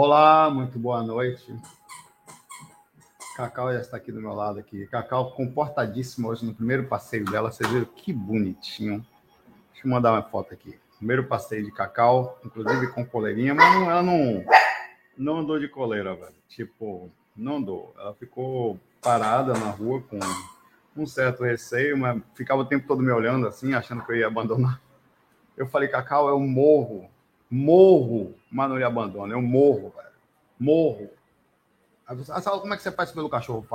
Olá, muito boa noite. Cacau já está aqui do meu lado aqui. Cacau comportadíssima hoje no primeiro passeio dela. Vocês viram que bonitinho. Deixa eu mandar uma foto aqui. Primeiro passeio de Cacau, inclusive com coleirinha, mas não, ela não, não andou de coleira, velho. Tipo, não andou. Ela ficou parada na rua com um certo receio, mas ficava o tempo todo me olhando assim, achando que eu ia abandonar. Eu falei, Cacau, eu morro Morro, mas não lhe abandono. Eu morro, velho. Morro. Aí você, ah, como é que você faz pelo cachorro?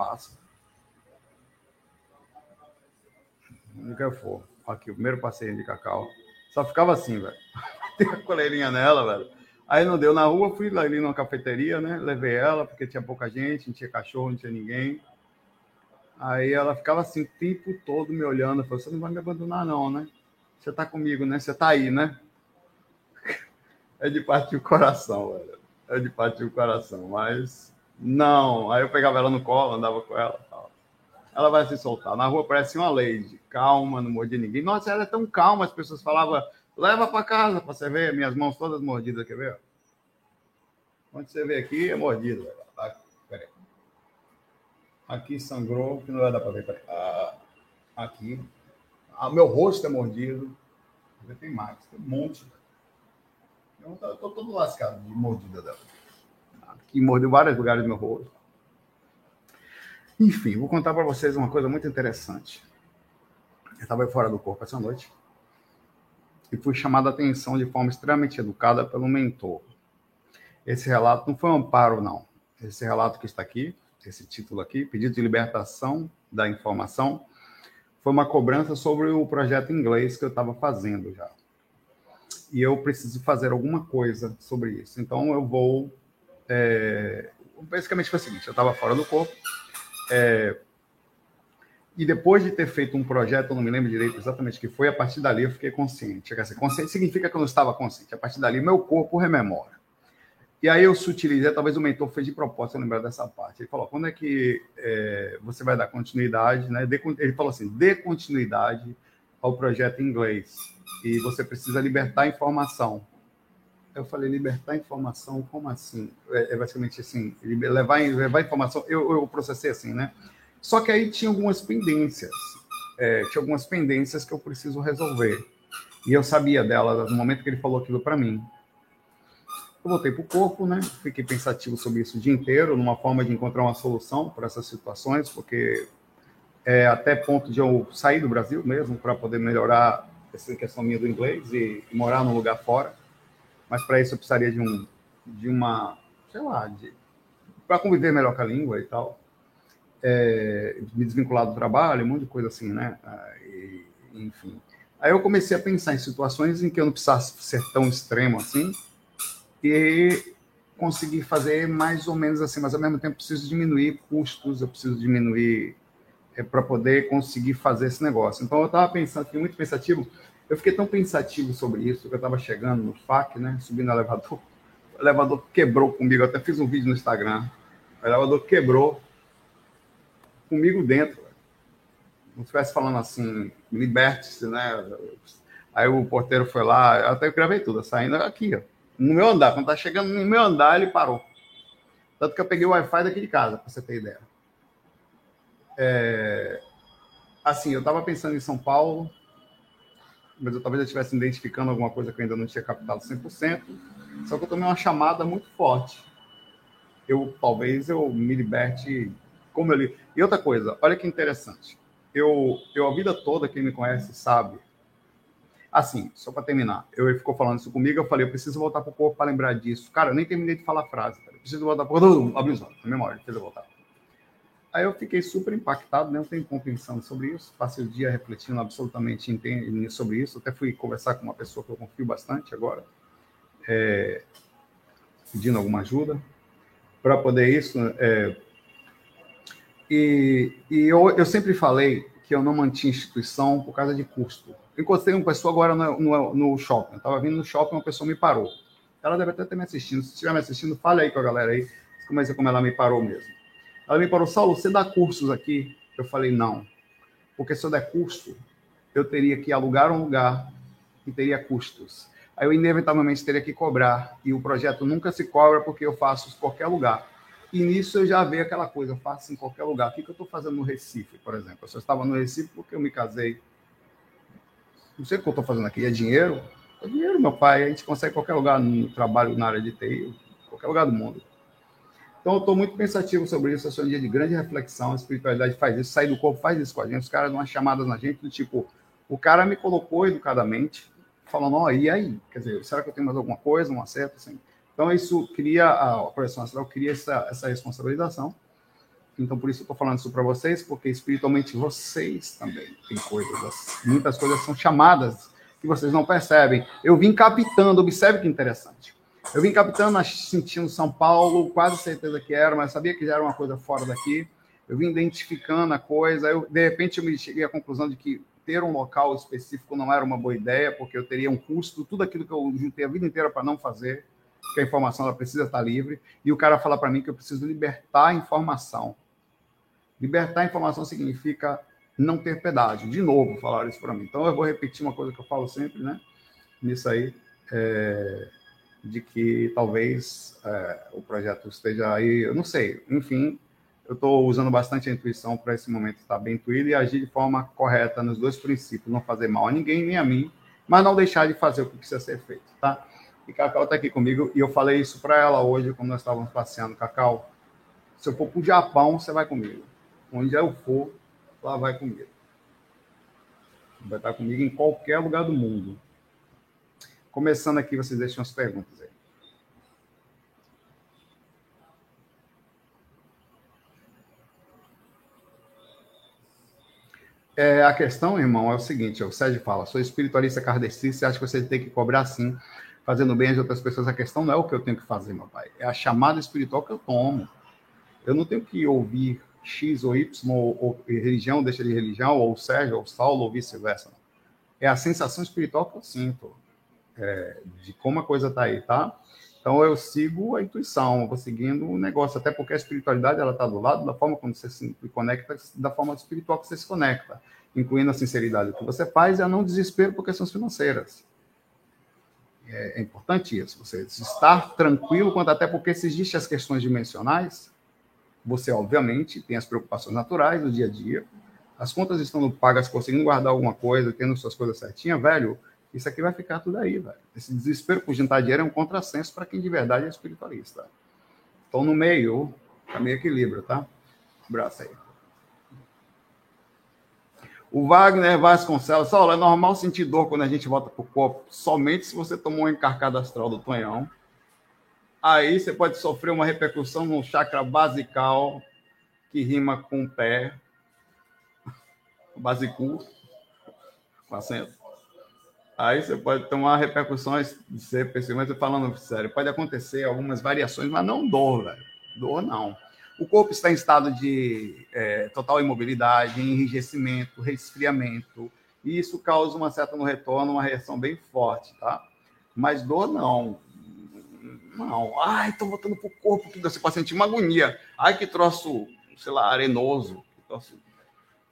Não que for. Aqui, o primeiro passeio de cacau. Só ficava assim, velho. Tem a coleirinha nela, velho. Aí não deu na rua, fui lá ali numa cafeteria, né? Levei ela, porque tinha pouca gente, não tinha cachorro, não tinha ninguém. Aí ela ficava assim o tempo todo me olhando. Falou: Você não vai me abandonar, não, né? Você tá comigo, né? Você tá aí, né? É de partir o coração, velho. É de partir o coração, mas não. Aí eu pegava ela no colo, andava com ela. Ela vai se soltar. Na rua parece uma lady, calma, não mordia ninguém. Nossa, ela é tão calma, as pessoas falavam, leva para casa para você ver, minhas mãos todas mordidas, quer ver? Onde você vê aqui é mordido, velho. Tá, peraí. Aqui sangrou, que não vai dar para ver. Ah, aqui. Ah, meu rosto é mordido. Tem mais, tem um monte. Eu tô, todo lascado de mordida dela. Que mordeu vários lugares do meu rosto. Enfim, vou contar para vocês uma coisa muito interessante. Eu estava fora do corpo essa noite e fui chamado a atenção de forma extremamente educada pelo mentor. Esse relato não foi um amparo, não. Esse relato que está aqui, esse título aqui, pedido de libertação da informação, foi uma cobrança sobre o projeto inglês que eu estava fazendo já e eu preciso fazer alguma coisa sobre isso. Então eu vou. É, basicamente foi o seguinte: eu estava fora do corpo. É, e depois de ter feito um projeto, eu não me lembro direito exatamente o que foi, a partir dali eu fiquei consciente. Consciente significa que eu não estava consciente. A partir dali, meu corpo rememora. E aí eu sutilizei, talvez o mentor fez de propósito, eu lembrar dessa parte. Ele falou: quando é que é, você vai dar continuidade? Né? Ele falou assim: dê continuidade ao projeto em inglês e você precisa libertar informação. Eu falei, libertar informação, como assim? É, é basicamente assim, levar, levar informação. Eu, eu processei assim, né? Só que aí tinha algumas pendências. É, tinha algumas pendências que eu preciso resolver. E eu sabia dela no momento que ele falou aquilo para mim. Eu voltei para o corpo, né? Fiquei pensativo sobre isso o dia inteiro, numa forma de encontrar uma solução para essas situações, porque é, até ponto de eu sair do Brasil mesmo para poder melhorar essa questão minha do inglês e, e morar num lugar fora. Mas para isso eu precisaria de um, de uma, sei lá, de, para conviver melhor com a língua e tal. É, me desvincular do trabalho, um monte de coisa assim, né? E, enfim. Aí eu comecei a pensar em situações em que eu não precisasse ser tão extremo assim e conseguir fazer mais ou menos assim, mas ao mesmo tempo preciso diminuir custos, eu preciso diminuir é, para poder conseguir fazer esse negócio. Então eu estava pensando, fiquei muito pensativo. Eu fiquei tão pensativo sobre isso que eu estava chegando no FAC, né? Subindo no elevador. O elevador quebrou comigo. Eu até fiz um vídeo no Instagram. O elevador quebrou comigo dentro. Não estivesse falando assim, liberte-se, né? Aí o porteiro foi lá, até eu gravei tudo, saindo aqui, ó, no meu andar. Quando tá chegando no meu andar, ele parou. Tanto que eu peguei o Wi-Fi daqui de casa, para você ter ideia. É, assim, eu estava pensando em São Paulo, mas eu talvez eu estivesse identificando alguma coisa que eu ainda não tinha captado 100%, só que eu tomei uma chamada muito forte. Eu talvez eu me liberte como eu li. E outra coisa, olha que interessante. Eu, eu a vida toda quem me conhece sabe. Assim, só para terminar, eu ele ficou falando isso comigo, eu falei, eu preciso voltar para o corpo para lembrar disso. Cara, eu nem terminei de falar a frase, cara. Eu preciso voltar para o. Abriu os olhos, a memória, eu voltar. Aí eu fiquei super impactado, né? Eu tenho compreensão sobre isso, passei o dia refletindo absolutamente sobre isso. Até fui conversar com uma pessoa que eu confio bastante agora, é, pedindo alguma ajuda para poder isso. É, e, e eu, eu sempre falei que eu não mantinha instituição por causa de custo. Encostei uma pessoa agora no, no, no shopping. Estava vindo no shopping, uma pessoa me parou. Ela deve até estar me assistindo. Se estiver me assistindo, fale aí com a galera aí. Comece como ela me parou mesmo. Ela me parou, Saulo, você dá cursos aqui? Eu falei, não. Porque se eu der curso, eu teria que alugar um lugar e teria custos. Aí eu inevitavelmente teria que cobrar. E o projeto nunca se cobra porque eu faço em qualquer lugar. E nisso eu já vejo aquela coisa, eu faço em qualquer lugar. O que, que eu estou fazendo no Recife, por exemplo? Eu só estava no Recife porque eu me casei. Não sei o que eu estou fazendo aqui. É dinheiro? É dinheiro, meu pai. A gente consegue em qualquer lugar no trabalho na área de TI, qualquer lugar do mundo. Então, eu estou muito pensativo sobre isso. Esse é um dia de grande reflexão. A espiritualidade faz isso, sair do corpo faz isso com a gente. Os caras dão umas chamadas na gente do tipo: o cara me colocou educadamente, falando, ó, oh, e aí? Quer dizer, será que eu tenho mais alguma coisa, um acerto? Assim? Então, isso cria, a projeção astral cria essa, essa responsabilização. Então, por isso eu estou falando isso para vocês, porque espiritualmente vocês também têm coisas, muitas coisas são chamadas que vocês não percebem. Eu vim captando, observe que interessante. Eu vim captando, sentindo São Paulo, quase certeza que era, mas sabia que já era uma coisa fora daqui. Eu vim identificando a coisa, eu, de repente eu me cheguei à conclusão de que ter um local específico não era uma boa ideia, porque eu teria um custo, tudo aquilo que eu juntei a vida inteira para não fazer que a informação ela precisa estar livre, e o cara fala para mim que eu preciso libertar a informação. Libertar a informação significa não ter pedágio. De novo, falaram isso para mim. Então, eu vou repetir uma coisa que eu falo sempre, né? Nisso aí, é, de que talvez é, o projeto esteja aí, eu não sei, enfim, eu estou usando bastante a intuição para esse momento estar bem intuído e agir de forma correta nos dois princípios, não fazer mal a ninguém nem a mim, mas não deixar de fazer o que precisa ser feito, tá? E Cacau está aqui comigo e eu falei isso para ela hoje, quando nós estávamos passeando. Cacau, se eu for para o Japão, você vai comigo. Onde eu for, lá vai comigo. Vai estar comigo em qualquer lugar do mundo. Começando aqui, vocês deixam as perguntas aí. É, a questão, irmão, é o seguinte: o Sérgio fala, sou espiritualista kardecista, acha que você tem que cobrar sim fazendo bem às outras pessoas. A questão não é o que eu tenho que fazer, meu pai. É a chamada espiritual que eu tomo. Eu não tenho que ouvir X ou Y, ou, ou religião deixa de religião, ou Sérgio, ou Saulo, ou vice-versa. É a sensação espiritual que eu sinto, é, de como a coisa está aí, tá? Então eu sigo a intuição, eu vou seguindo o negócio, até porque a espiritualidade ela está do lado da forma como você se conecta, da forma espiritual que você se conecta, incluindo a sinceridade do que você faz a não desespero por questões financeiras. É, é, importante isso, você estar tranquilo, quanto até porque se existem as questões dimensionais, você obviamente tem as preocupações naturais do dia a dia, as contas estão pagas, conseguindo guardar alguma coisa, tendo suas coisas certinhas, velho, isso aqui vai ficar tudo aí, velho. Esse desespero por juntar dinheiro é um contrassenso para quem de verdade é espiritualista. Então, no meio, tá meio equilíbrio, tá? Um abraço aí. O Wagner Vasconcelos, Saulo, é normal sentir dor quando a gente volta para o corpo, somente se você tomou um encarcado astral do Tonhão. Aí você pode sofrer uma repercussão no chakra basical, que rima com pé, basicu, com acento. Aí você pode tomar repercussões de ser pessimista, falando sério, pode acontecer algumas variações, mas não dor, velho. Dor não. O corpo está em estado de é, total imobilidade, enrijecimento, resfriamento, e isso causa uma certa no retorno, uma reação bem forte, tá? Mas dor não. Não. Ai, estou voltando para o corpo, que você pode sentir uma agonia. Ai, que troço, sei lá, arenoso, que troço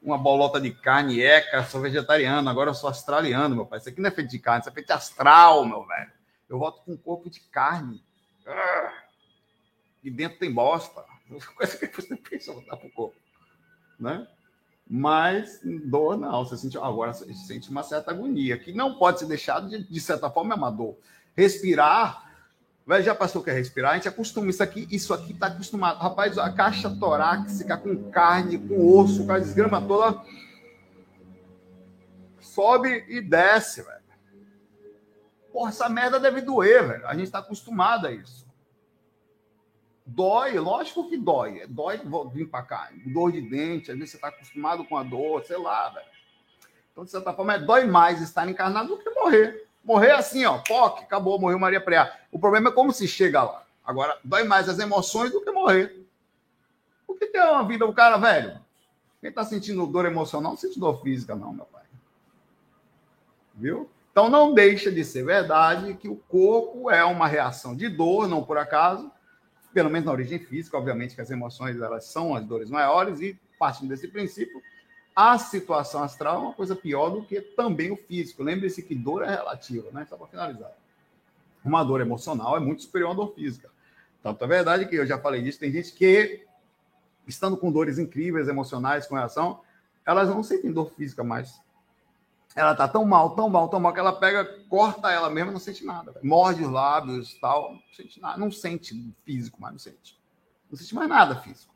uma bolota de carne, eca, sou vegetariano, agora eu sou australiano, meu pai. Isso aqui não é feito de carne, isso é feito de astral, meu velho. Eu volto com um corpo de carne. E dentro tem bosta coisa que você pensa voltar para o corpo, né? Mas dor não, você sente agora você sente uma certa agonia que não pode ser deixado de, de certa forma é uma dor. Respirar, velho, já passou que é respirar, a gente acostuma isso aqui, isso aqui tá acostumado. Rapaz, a caixa torácica com carne, com osso, com a desgrama toda sobe e desce, velho. Porra, essa merda deve doer, velho. A gente está acostumado a isso. Dói, lógico que dói. Dói vir para cá. Dor de dente, às vezes você está acostumado com a dor, sei lá, velho. Então, de certa forma, é, dói mais estar encarnado do que morrer. Morrer assim, ó, POC, acabou, morreu Maria Preá. O problema é como se chega lá. Agora, dói mais as emoções do que morrer. O que tem uma vida, o cara, velho? Quem está sentindo dor emocional não sente dor física, não, meu pai. Viu? Então, não deixa de ser verdade que o corpo é uma reação de dor, não por acaso, pelo menos na origem física, obviamente que as emoções elas são as dores maiores, e partindo desse princípio, a situação astral é uma coisa pior do que também o físico. Lembre-se que dor é relativa, né? Só para finalizar. Uma dor emocional é muito superior à dor física. Tanto é verdade que eu já falei disso, tem gente que, estando com dores incríveis, emocionais, com reação, elas não sentem dor física mais. Ela tá tão mal, tão mal, tão mal, que ela pega, corta ela mesma, não sente nada. Morde os lábios tal, não sente nada. Não sente físico, mas não sente. Não sente mais nada físico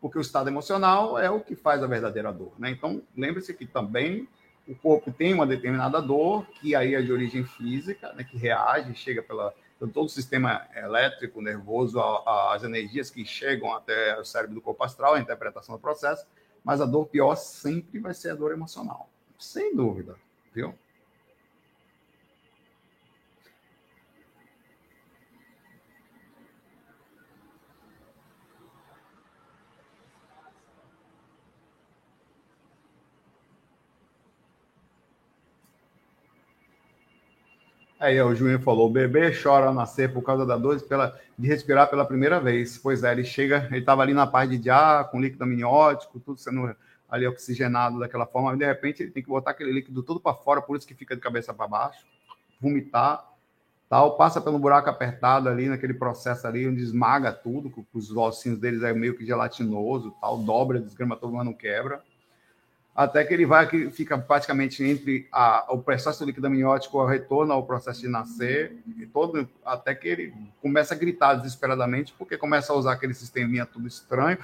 porque o estado emocional é o que faz a verdadeira dor. Né? Então, lembre-se que também o corpo tem uma determinada dor, que aí é de origem física, né, que reage, chega pela, pelo todo o sistema elétrico, nervoso, as energias que chegam até o cérebro do corpo astral, a interpretação do processo, mas a dor pior sempre vai ser a dor emocional, sem dúvida, viu? Aí o Juninho falou: o bebê chora ao nascer por causa da dor pela, de respirar pela primeira vez. Pois é, ele chega, ele estava ali na parte de ar, com líquido amniótico, tudo sendo ali oxigenado daquela forma, de repente ele tem que botar aquele líquido tudo para fora, por isso que fica de cabeça para baixo, vomitar, tal, passa pelo buraco apertado ali, naquele processo ali, onde esmaga tudo, com os ossinhos deles é meio que gelatinoso, tal, dobra, desgrama todo, mas não quebra até que ele vai que fica praticamente entre a, o processo líquido amniótico ao retorno ao processo de nascer, e todo, até que ele começa a gritar desesperadamente, porque começa a usar aquele sisteminha tudo estranho.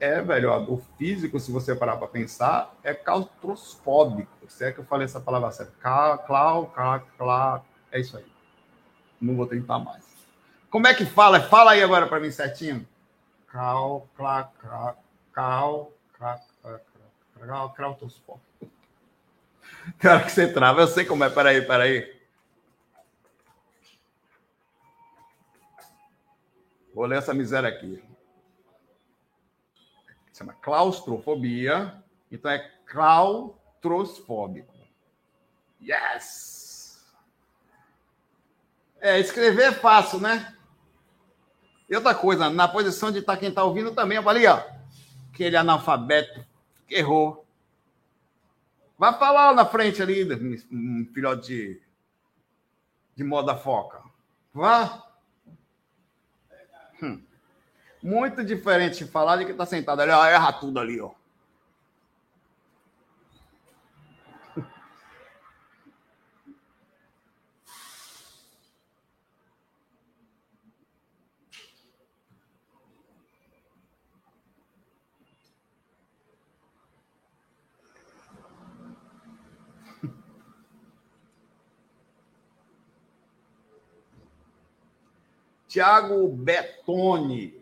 É, velho, o físico, se você parar para pensar, é claustrofóbico. Se é que eu falei essa palavra certa. Clau, clau, clau, é isso aí. Não vou tentar mais. Como é que fala? Fala aí agora para mim certinho cal, cla, cla, cal, cla, cla, crautospor. Tem hora que você trava, eu sei como é. Peraí, peraí. Vou ler essa miséria aqui. Chama claustrofobia. Então é claustrofóbico. Yes! É, escrever é fácil, né? E outra coisa, na posição de estar tá quem está ouvindo também, eu falei, ó, aquele analfabeto que errou. Vai falar na frente ali, um filhote de, de moda foca. Vá. Hum. Muito diferente de falar de que está sentado ali, ó, erra tudo ali, ó. Tiago Betone.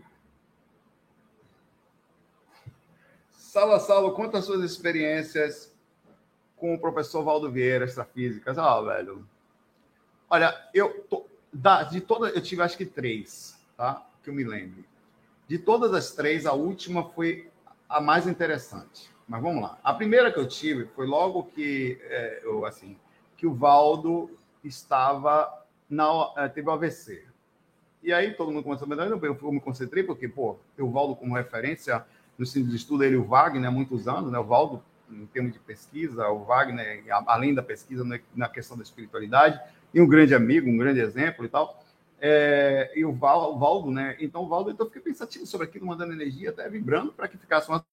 Sala, Sala, conta as suas experiências com o professor Valdo Vieira, extrafísicas. Ah, velho. Olha, eu tô, da, de todas, eu tive acho que três, tá? Que eu me lembro. De todas as três, a última foi a mais interessante. Mas vamos lá. A primeira que eu tive foi logo que é, eu, assim, que o Valdo estava na, é, teve o AVC. E aí todo mundo começou a me eu me concentrei, porque, pô, eu Valdo como referência no centro de estudo, ele e o Wagner há muitos anos, né? O Valdo, em termos de pesquisa, o Wagner, além da pesquisa na questão da espiritualidade, e um grande amigo, um grande exemplo e tal. É, e o Valdo, né? Então, o Valdo, então eu fiquei pensativo sobre aquilo, mandando energia, até vibrando, para que ficasse uma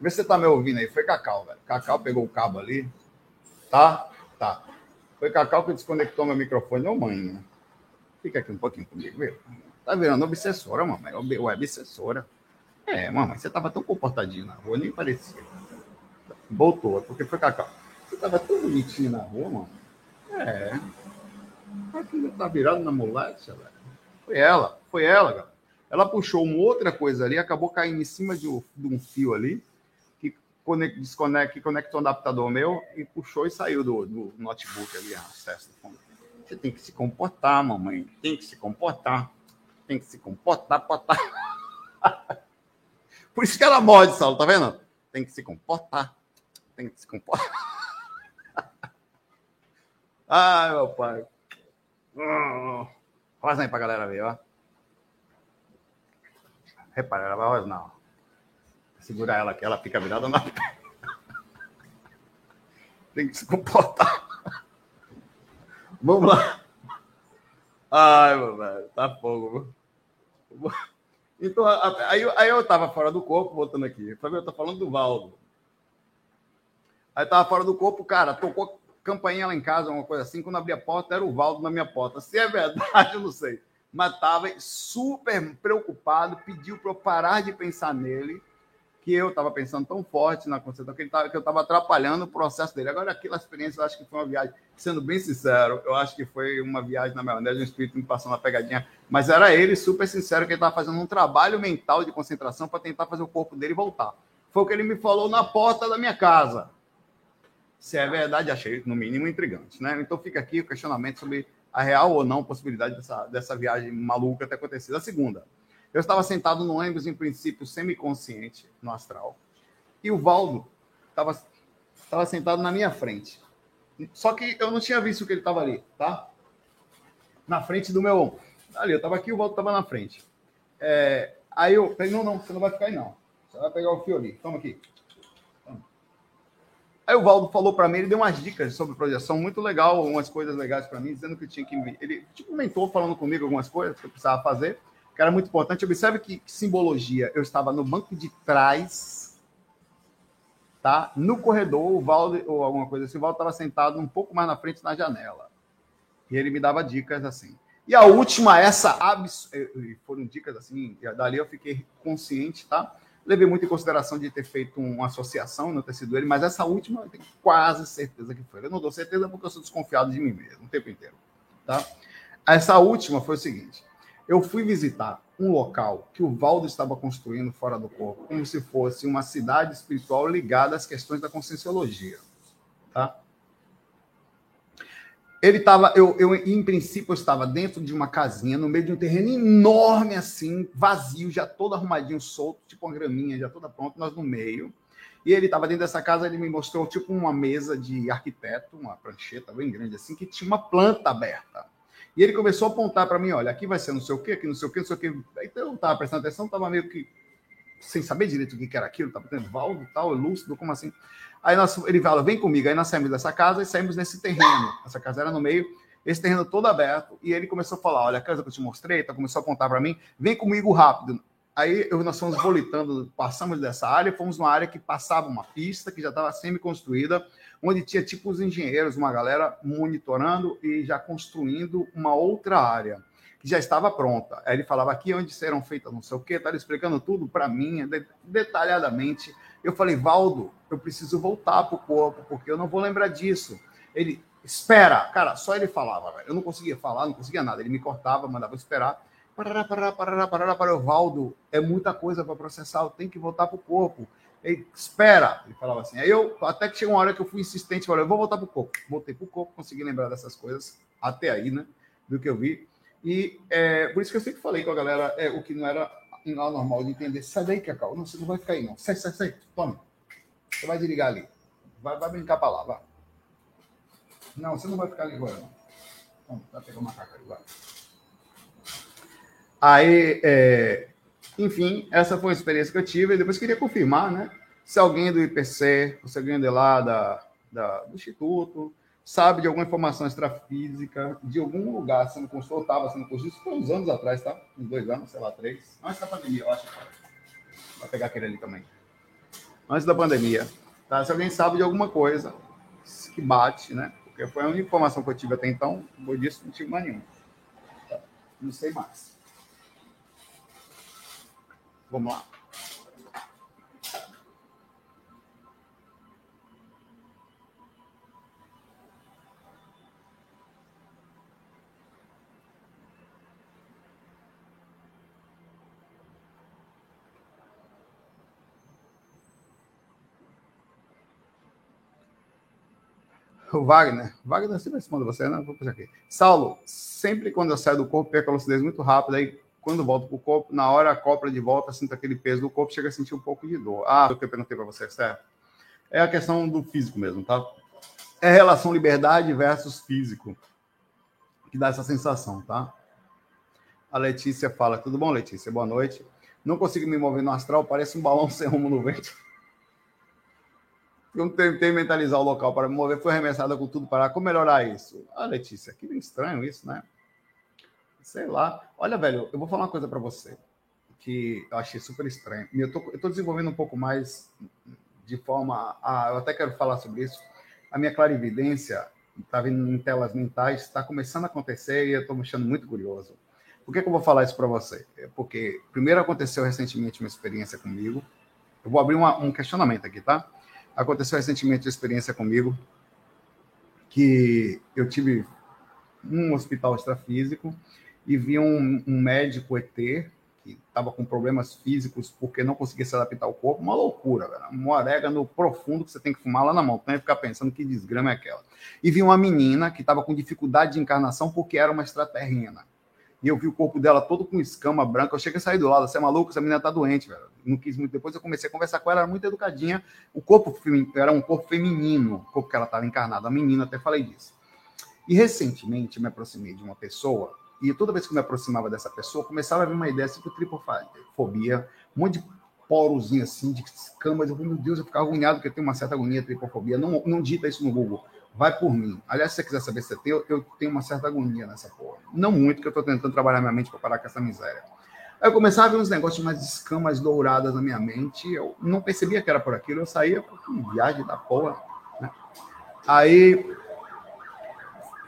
Vê se você tá me ouvindo aí. Foi Cacau, velho. Cacau pegou o cabo ali. Tá? Tá. Foi Cacau que desconectou meu microfone. Ô, mãe, né? fica aqui um pouquinho comigo, viu? Tá virando obsessora, mamãe. Web obsessora. É, mamãe, você tava tão comportadinho na rua, nem parecia. Voltou, porque foi Cacau. Você tava tão bonitinho na rua, mano. É. A filha tá virada na moléstia, velho. Foi ela, foi ela, cara. Ela puxou uma outra coisa ali, acabou caindo em cima de um, fio ali, desconect, conectou um adaptador meu e puxou e saiu do, do notebook ali, acesso. Você tem que se comportar, mamãe. Tem que se comportar. Tem que se comportar, potar. Por isso que ela morde, Saulo, tá vendo? Tem que se comportar. Tem que se comportar. Ai, meu pai. Rosa aí pra galera ver, ó. Repara, ela vai rosnar. Segurar ela aqui, ela fica virada na Tem que se comportar. Vamos lá. Ai, meu velho, tá fogo. Então, aí, aí eu tava fora do corpo, voltando aqui. Eu tô falando do Valdo. Aí tava fora do corpo, cara, tocou campainha lá em casa, uma coisa assim. Quando abri a porta, era o Valdo na minha porta. Se é verdade, eu não sei. Mas estava super preocupado, pediu para eu parar de pensar nele, que eu estava pensando tão forte na concentração, que, ele tava, que eu estava atrapalhando o processo dele. Agora, aquela experiência, eu acho que foi uma viagem, sendo bem sincero, eu acho que foi uma viagem na maionese, um espírito me passando uma pegadinha, mas era ele super sincero que ele estava fazendo um trabalho mental de concentração para tentar fazer o corpo dele voltar. Foi o que ele me falou na porta da minha casa. Se é verdade, achei no mínimo intrigante, né? Então fica aqui o questionamento sobre a real ou não possibilidade dessa, dessa viagem maluca ter acontecido. A segunda, eu estava sentado no ônibus, em princípio, semiconsciente, no astral, e o Valdo estava, estava sentado na minha frente. Só que eu não tinha visto que ele estava ali, tá? Na frente do meu. Ali, eu estava aqui, o Valdo estava na frente. É, aí eu falei: não, não, você não vai ficar aí, não. Você vai pegar o fio ali. Toma aqui. Aí o Valdo falou para mim, ele deu umas dicas sobre projeção muito legal, umas coisas legais para mim, dizendo que tinha que. Ele tipo, falando comigo algumas coisas que eu precisava fazer, que era muito importante. Observe que, que simbologia. Eu estava no banco de trás, tá? No corredor, o Valdo, ou alguma coisa assim, o estava sentado um pouco mais na frente na janela. E ele me dava dicas assim. E a última, essa abs... foram dicas assim, dali eu fiquei consciente, tá? Levei muito em consideração de ter feito uma associação, não ter sido ele, mas essa última eu tenho quase certeza que foi. Eu não dou certeza porque eu sou desconfiado de mim mesmo o tempo inteiro. Tá? Essa última foi o seguinte: eu fui visitar um local que o Valdo estava construindo fora do corpo, como se fosse uma cidade espiritual ligada às questões da conscienciologia. Tá? Ele estava, eu, eu, em princípio, eu estava dentro de uma casinha, no meio de um terreno enorme assim, vazio, já todo arrumadinho, solto, tipo uma graminha, já toda pronta, nós no meio. E ele estava dentro dessa casa, ele me mostrou tipo uma mesa de arquiteto, uma prancheta bem grande assim, que tinha uma planta aberta. E ele começou a apontar para mim, olha, aqui vai ser não sei o quê, aqui não sei o quê, não sei o quê. Então eu não estava prestando atenção, estava meio que sem saber direito o que era aquilo, estava tendo Valdo, tal, lúcido, como assim? Aí nós, ele fala, vem comigo. Aí nós saímos dessa casa e saímos nesse terreno. Essa casa era no meio, esse terreno todo aberto. E ele começou a falar: olha, a casa que eu te mostrei, tá, começou a apontar para mim, vem comigo rápido. Aí nós fomos volitando, passamos dessa área, fomos numa área que passava uma pista que já estava semi-construída, onde tinha tipo os engenheiros, uma galera monitorando e já construindo uma outra área que já estava pronta. Aí ele falava aqui onde serão feitas não sei o quê, estava explicando tudo para mim, detalhadamente. Eu falei, Valdo, eu preciso voltar para o corpo, porque eu não vou lembrar disso. Ele, espera, cara, só ele falava, velho. Eu não conseguia falar, não conseguia nada. Ele me cortava, mandava esperar. Parará, parará, parará, parará, parará. Valdo, é muita coisa para processar, eu tenho que voltar para o corpo. Ele, espera, ele falava assim. Aí eu, até que chegou uma hora que eu fui insistente, falei, eu vou voltar para o corpo. Voltei para o corpo, consegui lembrar dessas coisas, até aí, né, do que eu vi. E é, por isso que eu sempre falei com a galera, é, o que não era normal de entender. Sai daí, Cacau. Não, você não vai ficar aí, não. Sai, sai, sai. Tome. Você vai desligar ali. Vai, vai brincar para lá, vai. Não, você não vai ficar ali agora, não. Toma, vai pegar uma caca vai. Aí, é, enfim, essa foi uma experiência que eu tive. E depois queria confirmar, né? Se alguém do IPC, se alguém de lá da, da, do Instituto, sabe de alguma informação extrafísica, de algum lugar sendo estava sendo construído, isso foi uns anos atrás, tá? Uns dois anos, sei lá, três. Antes da pandemia, eu acho. Vai pegar aquele ali também. Antes da pandemia. Tá? Se alguém sabe de alguma coisa, que bate, né? Porque foi a única informação que eu tive até então, depois disso não tive mais nenhuma. Não sei mais. Vamos lá. O Wagner. Wagner sempre responde você, né? Vou puxar aqui. Saulo, sempre quando eu saio do corpo, perco a lucidez muito rápido. Aí, quando volto para o corpo, na hora a cópula de volta, sinto aquele peso do corpo, chega a sentir um pouco de dor. Ah, eu perguntei para você, certo? É a questão do físico mesmo, tá? É relação liberdade versus físico que dá essa sensação, tá? A Letícia fala: Tudo bom, Letícia? Boa noite. Não consigo me mover no astral, parece um balão sem rumo no vento. Eu tentei mentalizar o local para me mover, foi arremessada com tudo para como melhorar isso? Ah, Letícia, que estranho isso, né? Sei lá. Olha, velho, eu vou falar uma coisa para você que eu achei super estranho. Eu tô, eu tô desenvolvendo um pouco mais de forma eu até quero falar sobre isso. A minha clarividência está vindo em telas mentais, está começando a acontecer e eu estou me achando muito curioso. Por que, que eu vou falar isso para você? É porque primeiro aconteceu recentemente uma experiência comigo. Eu vou abrir uma, um questionamento aqui, tá? Aconteceu recentemente uma experiência comigo que eu tive um hospital extrafísico e vi um, um médico ET que estava com problemas físicos porque não conseguia se adaptar ao corpo. Uma loucura, velho. Um orégano profundo que você tem que fumar lá na montanha e ficar pensando que desgrama é aquela. E vi uma menina que estava com dificuldade de encarnação porque era uma extraterrena e eu vi o corpo dela todo com escama branca. Eu cheguei a sair do lado, você é maluco? Essa menina tá doente, velho. Não quis muito. Depois eu comecei a conversar com ela, era muito educadinha. O corpo era um corpo feminino, o corpo que ela estava encarnada, a menina, até falei disso. E recentemente me aproximei de uma pessoa, e toda vez que eu me aproximava dessa pessoa, começava a vir uma ideia assim, tipo tripofobia, um monte de porozinho assim, de escamas. Eu meu Deus, eu ficava agoniado porque eu tenho uma certa agonia, tripofobia. Não, não dita isso no Google vai por mim. Aliás, se você quiser saber se tem, eu, tenho uma certa agonia nessa porra. Não muito, que eu estou tentando trabalhar minha mente para parar com essa miséria. Aí eu começava a ver uns negócios mais escamas douradas na minha mente, eu não percebia que era por aquilo, eu saía com viagem da porra. Né? Aí,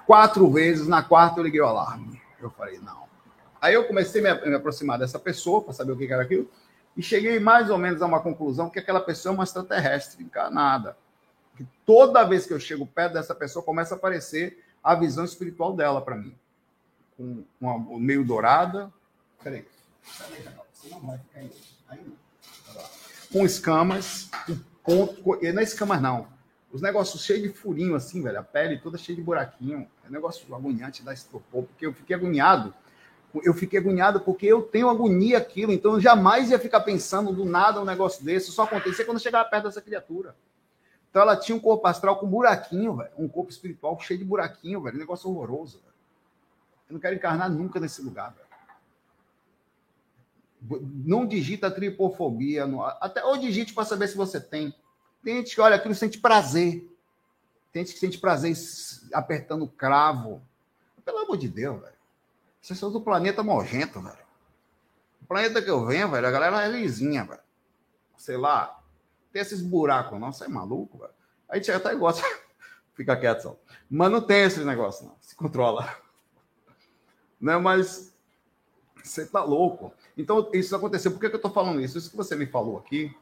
quatro vezes, na quarta eu liguei o alarme. Eu falei, não. Aí eu comecei a me, aproximar dessa pessoa para saber o que era aquilo, e cheguei mais ou menos a uma conclusão que aquela pessoa é uma extraterrestre encarnada que toda vez que eu chego perto dessa pessoa, começa a aparecer a visão espiritual dela para mim. Com uma meio dourada. Peraí. Com escamas, com ponto. E não é escamas, não. Os negócios cheios de furinho, assim, velho. A pele toda cheia de buraquinho. Negócio agoniante da estropor, porque eu fiquei agoniado. Eu fiquei agoniado porque eu tenho agonia aquilo, então eu jamais ia ficar pensando do nada um negócio desse. Só acontecia quando eu chegava perto dessa criatura. Então ela tinha um corpo astral com buraquinho, velho. Um corpo espiritual cheio de buraquinho, velho. Um negócio horroroso, velho. Eu não quero encarnar nunca nesse lugar, velho. Não digita tripofobia. No... Até, ou digite para saber se você tem. Tem gente que olha aquilo sente prazer. Tem gente que sente prazer apertando cravo. Pelo amor de Deus, velho. Vocês são do planeta nojento, velho. O planeta que eu venho, velho, a galera é lisinha, velho. Sei lá, tem esses buracos, não, você é maluco, velho. A gente até gosta, fica quieto só. Mas não tem esse negócio, não. Se controla. Né? Mas você tá louco. Então, isso aconteceu. Por que, que eu tô falando isso? Isso que você me falou aqui,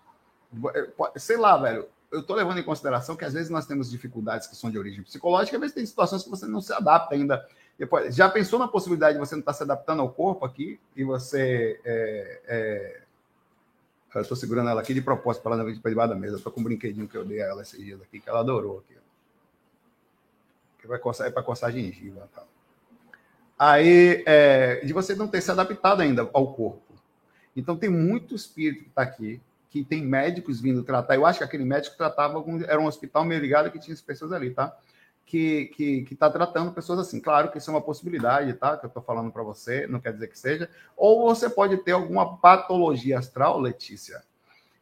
é, sei lá, velho. Eu tô levando em consideração que às vezes nós temos dificuldades que são de origem psicológica, às vezes tem situações que você não se adapta ainda. Depois, já pensou na possibilidade de você não estar tá se adaptando ao corpo aqui e você é, é, eu tô segurando ela aqui de propósito para ela não vir para debaixo da mesa. Tô com um brinquedinho que eu dei a ela esses dias aqui, que ela adorou aqui. Que vai coçar, é para coçar a gengiva. Aí, é, de você não ter se adaptado ainda ao corpo. Então, tem muito espírito que está aqui, que tem médicos vindo tratar. Eu acho que aquele médico tratava, algum, era um hospital meio ligado que tinha as pessoas ali, tá? que que está tratando pessoas assim. Claro que isso é uma possibilidade, tá? Que eu estou falando para você, não quer dizer que seja. Ou você pode ter alguma patologia astral, Letícia,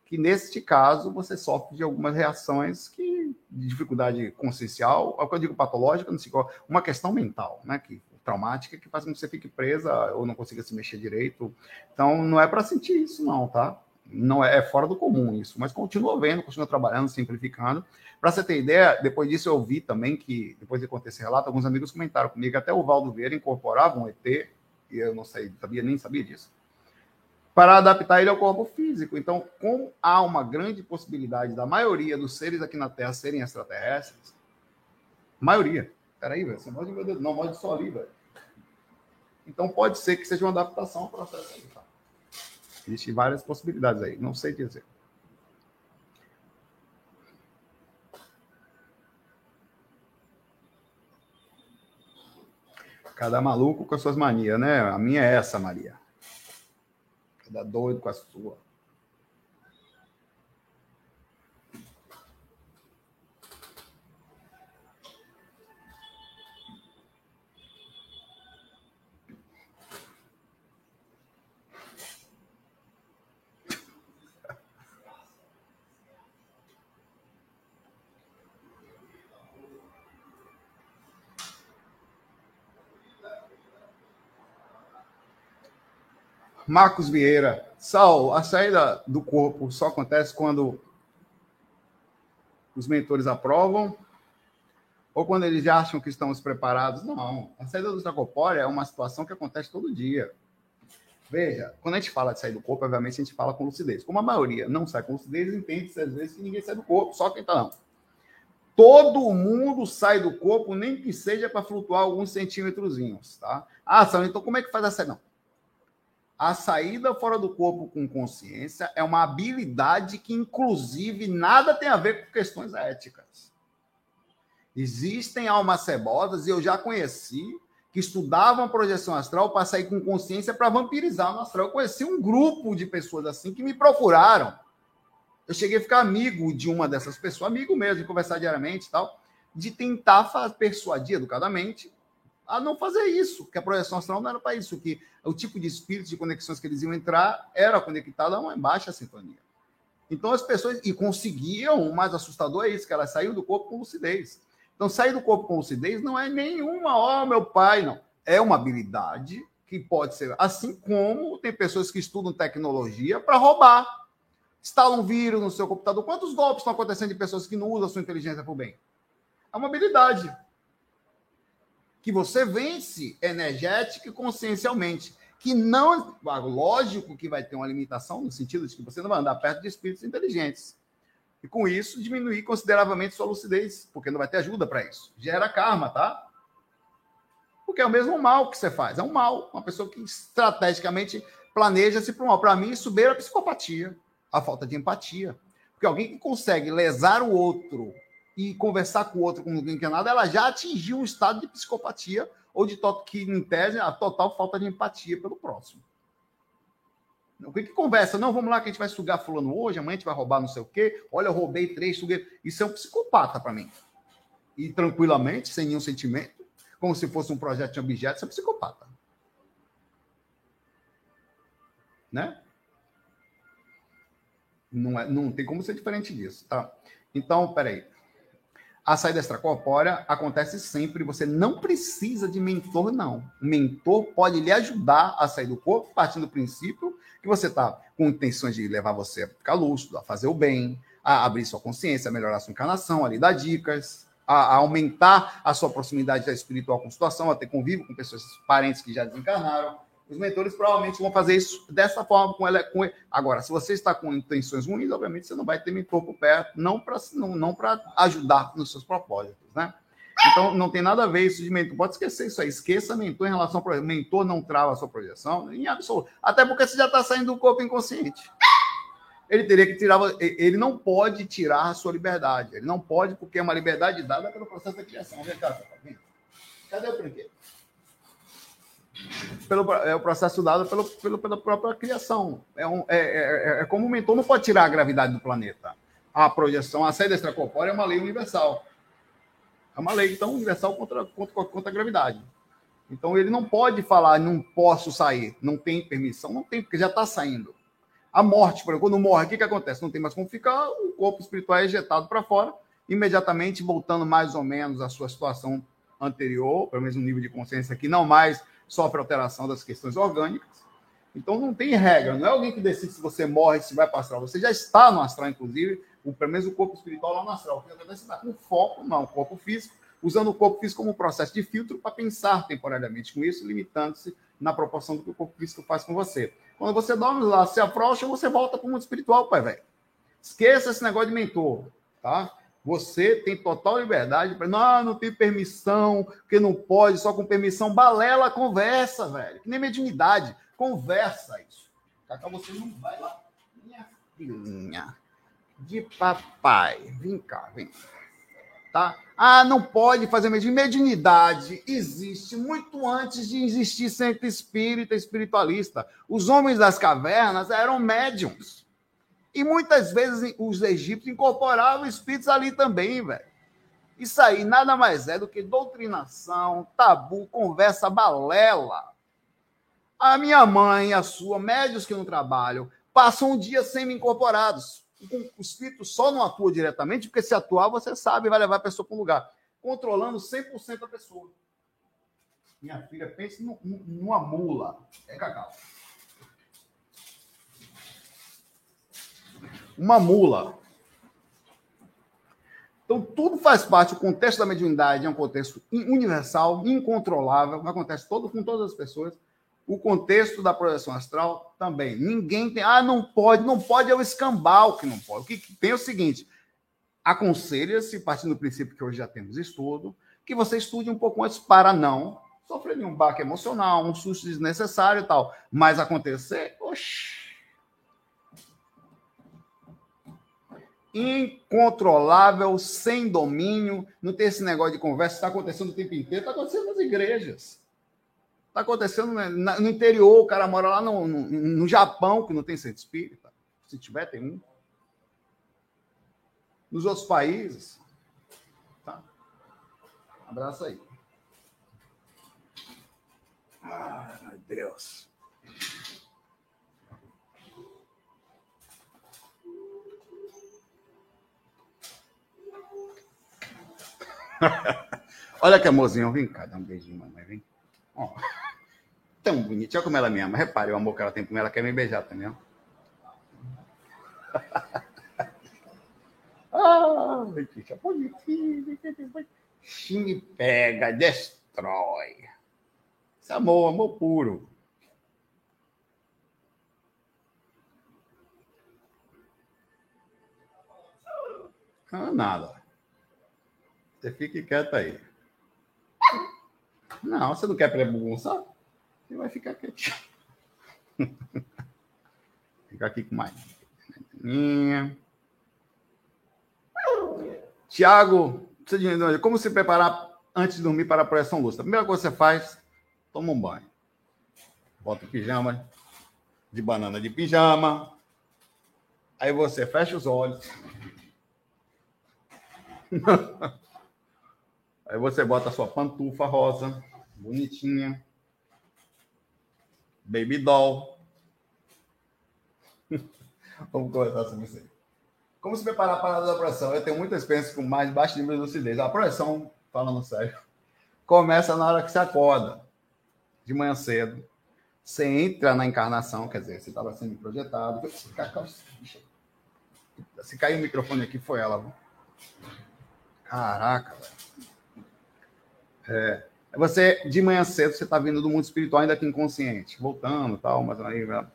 que neste caso você sofre de algumas reações que de dificuldade consciencial, é o que eu digo patológica, não sei qual, uma questão mental, né? Que traumática que faz com que você fique presa ou não consiga se mexer direito. Então não é para sentir isso não, tá? Não é, é fora do comum isso, mas continua vendo, continua trabalhando, simplificando. Para você ter ideia, depois disso eu vi também que, depois de acontecer esse relato, alguns amigos comentaram comigo até o Valdo Vieira incorporava um ET, e eu não sei, sabia, nem sabia disso, para adaptar ele ao corpo físico. Então, como há uma grande possibilidade da maioria dos seres aqui na Terra serem extraterrestres, maioria, peraí, velho, você morde meu dedo, não, morde só ali, velho. Então, pode ser que seja uma adaptação ao processo tá? Existem várias possibilidades aí, não sei dizer. Cada maluco com as suas manias, né? A minha é essa, Maria. Cada doido com a sua. Marcos Vieira. Sal, a saída do corpo só acontece quando os mentores aprovam ou quando eles já acham que estamos preparados? Não. A saída do extracorpóreo é uma situação que acontece todo dia. Veja, quando a gente fala de sair do corpo, obviamente a gente fala com lucidez. Como a maioria não sai com lucidez, entende-se às vezes que ninguém sai do corpo, só quem está não. Todo mundo sai do corpo, nem que seja para flutuar alguns centímetrozinhos, tá? Ah, Sal, então como é que faz a saída? Não. A saída fora do corpo com consciência é uma habilidade que, inclusive, nada tem a ver com questões éticas. Existem almas cebosas, e eu já conheci, que estudavam projeção astral para sair com consciência para vampirizar no astral. Eu conheci um grupo de pessoas assim que me procuraram. Eu cheguei a ficar amigo de uma dessas pessoas, amigo mesmo, de conversar diariamente e tal, de tentar persuadir educadamente a não fazer isso, que a projeção astral não era para isso, que o tipo de espírito de conexões que eles iam entrar era conectado a uma baixa sintonia. Então as pessoas e conseguiam, o mais assustador é isso, que elas saíram do corpo com lucidez. Então sair do corpo com lucidez não é nenhuma, ó, oh, meu pai, não. É uma habilidade que pode ser, assim como tem pessoas que estudam tecnologia para roubar. Instalam um vírus no seu computador. Quantos golpes estão acontecendo de pessoas que não usam a sua inteligência para o bem? É uma habilidade que você vence energética e consciencialmente. Que não. Lógico que vai ter uma limitação, no sentido de que você não vai andar perto de espíritos inteligentes. E com isso, diminuir consideravelmente sua lucidez, porque não vai ter ajuda para isso. Gera karma, tá? Porque é o mesmo mal que você faz. É um mal. Uma pessoa que estrategicamente planeja-se para o mal. Para mim, isso beira a psicopatia, a falta de empatia. Porque alguém que consegue lesar o outro e conversar com o outro como ninguém quer nada, ela já atingiu um estado de psicopatia ou de que, em tese, a total falta de empatia pelo próximo. O que, que conversa? Não, vamos lá que a gente vai sugar fulano hoje, amanhã a gente vai roubar não sei o quê. Olha, eu roubei três, suguei. Isso é um psicopata para mim. E tranquilamente, sem nenhum sentimento, como se fosse um projeto de objeto, isso é um psicopata. Né? Não, é, não tem como ser diferente disso, tá? Então, peraí. A saída extracorpórea acontece sempre, você não precisa de mentor, não. O mentor pode lhe ajudar a sair do corpo, partindo do princípio que você está com intenções de levar você a ficar lúcido, a fazer o bem, a abrir sua consciência, a melhorar sua encarnação, a lhe dar dicas, a, a aumentar a sua proximidade espiritual com a situação, a ter convívio com pessoas, parentes que já desencarnaram, os mentores provavelmente vão fazer isso dessa forma com ela. Com ele. Agora, se você está com intenções ruins, obviamente você não vai ter mentor por perto, não para não, não ajudar nos seus propósitos, né? Então, não tem nada a ver isso de mentor. Pode esquecer isso aí. Esqueça mentor em relação ao Mentor não trava a sua projeção, em absoluto. Até porque você já está saindo do corpo inconsciente. Ele teria que tirar. Ele não pode tirar a sua liberdade. Ele não pode, porque é uma liberdade dada pelo processo da criação. Vem cá, tá Cadê o brinquedo? Pelo é o processo dado pelo, pelo, pela própria criação. É, um, é, é, é, como o mentor não pode tirar a gravidade do planeta. A projeção, a saída extracorpórea é uma lei universal. É uma lei tão universal contra, contra, contra a gravidade. Então ele não pode falar, não posso sair, não tem permissão, não tem, porque já está saindo. A morte, por exemplo, quando morre, o que, que acontece? Não tem mais como ficar, o corpo espiritual é ejetado para fora, imediatamente voltando mais ou menos à sua situação anterior, pelo menos um nível de consciência que não mais sofre alteração das questões orgânicas. Então não tem regra, não é alguém que decide se você morre, se vai para o astral. Você já está no astral, inclusive, o, pelo menos o corpo espiritual lá no astral. O que acontece está com foco, não, corpo físico, usando o corpo físico como um processo de filtro para pensar temporariamente com isso, limitando-se na proporção do que o corpo físico faz com você. Quando você dorme lá, se afrouxa, você volta para o mundo espiritual, pai velho. Esqueça esse negócio de mentor, tá? Você tem total liberdade para não, não tem permissão, porque não pode, só com permissão. Balela, conversa, velho. Que nem mediunidade. Conversa isso. Cacá, você não vai lá. Minha filhinha de papai. Vem cá, vem. Tá? Ah, não pode fazer mediunidade. Mediunidade existe muito antes de existir centro espírita espiritualista. Os homens das cavernas eram médiums. E muitas vezes os egípcios incorporavam espíritos ali também, velho. Isso aí nada mais é do que doutrinação, tabu, conversa balela. A minha mãe a sua, médios que não trabalham, passam um dia semi-incorporados. O espírito só não atua diretamente, porque se atuar, você sabe, vai levar a pessoa para um lugar. Controlando 100% a pessoa. Minha filha, pense numa mula. É cacau. Uma mula. Então, tudo faz parte, o contexto da mediunidade é um contexto universal, incontrolável, acontece todo, com todas as pessoas. O contexto da projeção astral também. Ninguém tem. Ah, não pode, não pode, é o escambau que não pode. O que, que tem é o seguinte: aconselha-se, partindo do princípio que hoje já temos estudo, que você estude um pouco antes para não sofrer nenhum baque emocional, um susto desnecessário e tal. Mas acontecer, oxi incontrolável, sem domínio, não tem esse negócio de conversa, está acontecendo o tempo inteiro, está acontecendo nas igrejas. Está acontecendo no interior, o cara mora lá no, no, no, Japão, que não tem centro espírita. Se tiver, tem um. Nos outros países. Tá? Abraço aí. Ai, meu Deus. Olha que amorzinho, vem cá, dá um beijinho, mamãe, vem. Ó, tão bonitinha, olha como ela me ama. Repare o amor que ela tem por mim, ela quer me beijar também, ó. Ah, bicha bonitinha. Me pega, destrói. Esse amor, amor puro. Ah, nada. Você fique quieto aí. Não, você não quer pregunçar? Você vai ficar quietinho. Fica aqui com mais. Tiago, como se preparar antes de dormir para a projeção lúcida? A primeira coisa que você faz, toma um banho. Bota o pijama de banana de pijama. Aí você fecha os olhos. Aí você bota a sua pantufa rosa, bonitinha. Baby doll. Vamos conversar sobre isso aí. Como se preparar para a projeção? Eu tenho muita experiência com mais baixo nível de lucidez. A projeção, falando sério, começa na hora que você acorda, de manhã cedo. Você entra na encarnação, quer dizer, você estava sendo projetado. Se caiu o microfone aqui, foi ela. Caraca, velho. É, você, de manhã cedo, você está vindo do mundo espiritual ainda que inconsciente, voltando tal, mas aí. Né?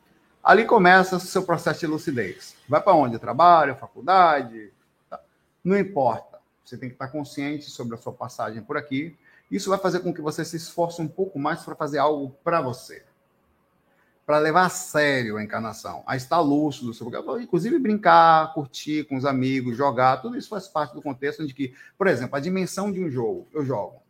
Ali começa o seu processo de lucidez. Vai para onde? Trabalho, faculdade? Tá. Não importa. Você tem que estar consciente sobre a sua passagem por aqui. Isso vai fazer com que você se esforce um pouco mais para fazer algo para você. Para levar a sério a encarnação, a estar lúcido sobre inclusive brincar, curtir com os amigos, jogar, tudo isso faz parte do contexto de que, por exemplo, a dimensão de um jogo, eu jogo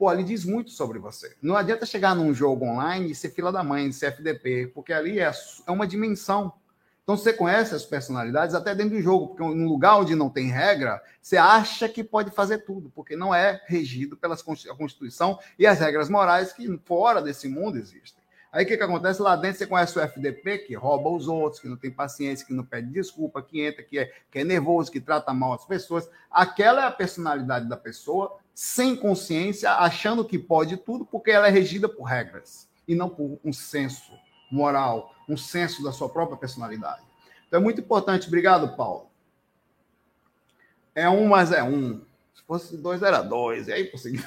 pô, ali diz muito sobre você. Não adianta chegar num jogo online e ser fila da mãe, ser FDP, porque ali é, é uma dimensão. Então você conhece as personalidades até dentro do jogo, porque num lugar onde não tem regra, você acha que pode fazer tudo, porque não é regido pela Constituição e as regras morais que fora desse mundo existem. Aí o que, que acontece? Lá dentro você conhece o FDP, que rouba os outros, que não tem paciência, que não pede desculpa, que entra, que é, que é nervoso, que trata mal as pessoas. Aquela é a personalidade da pessoa, sem consciência, achando que pode tudo, porque ela é regida por regras e não por um senso moral, um senso da sua própria personalidade. Então é muito importante. Obrigado, Paulo. É um, mas é um. Se fosse dois, era dois. E aí, conseguiu.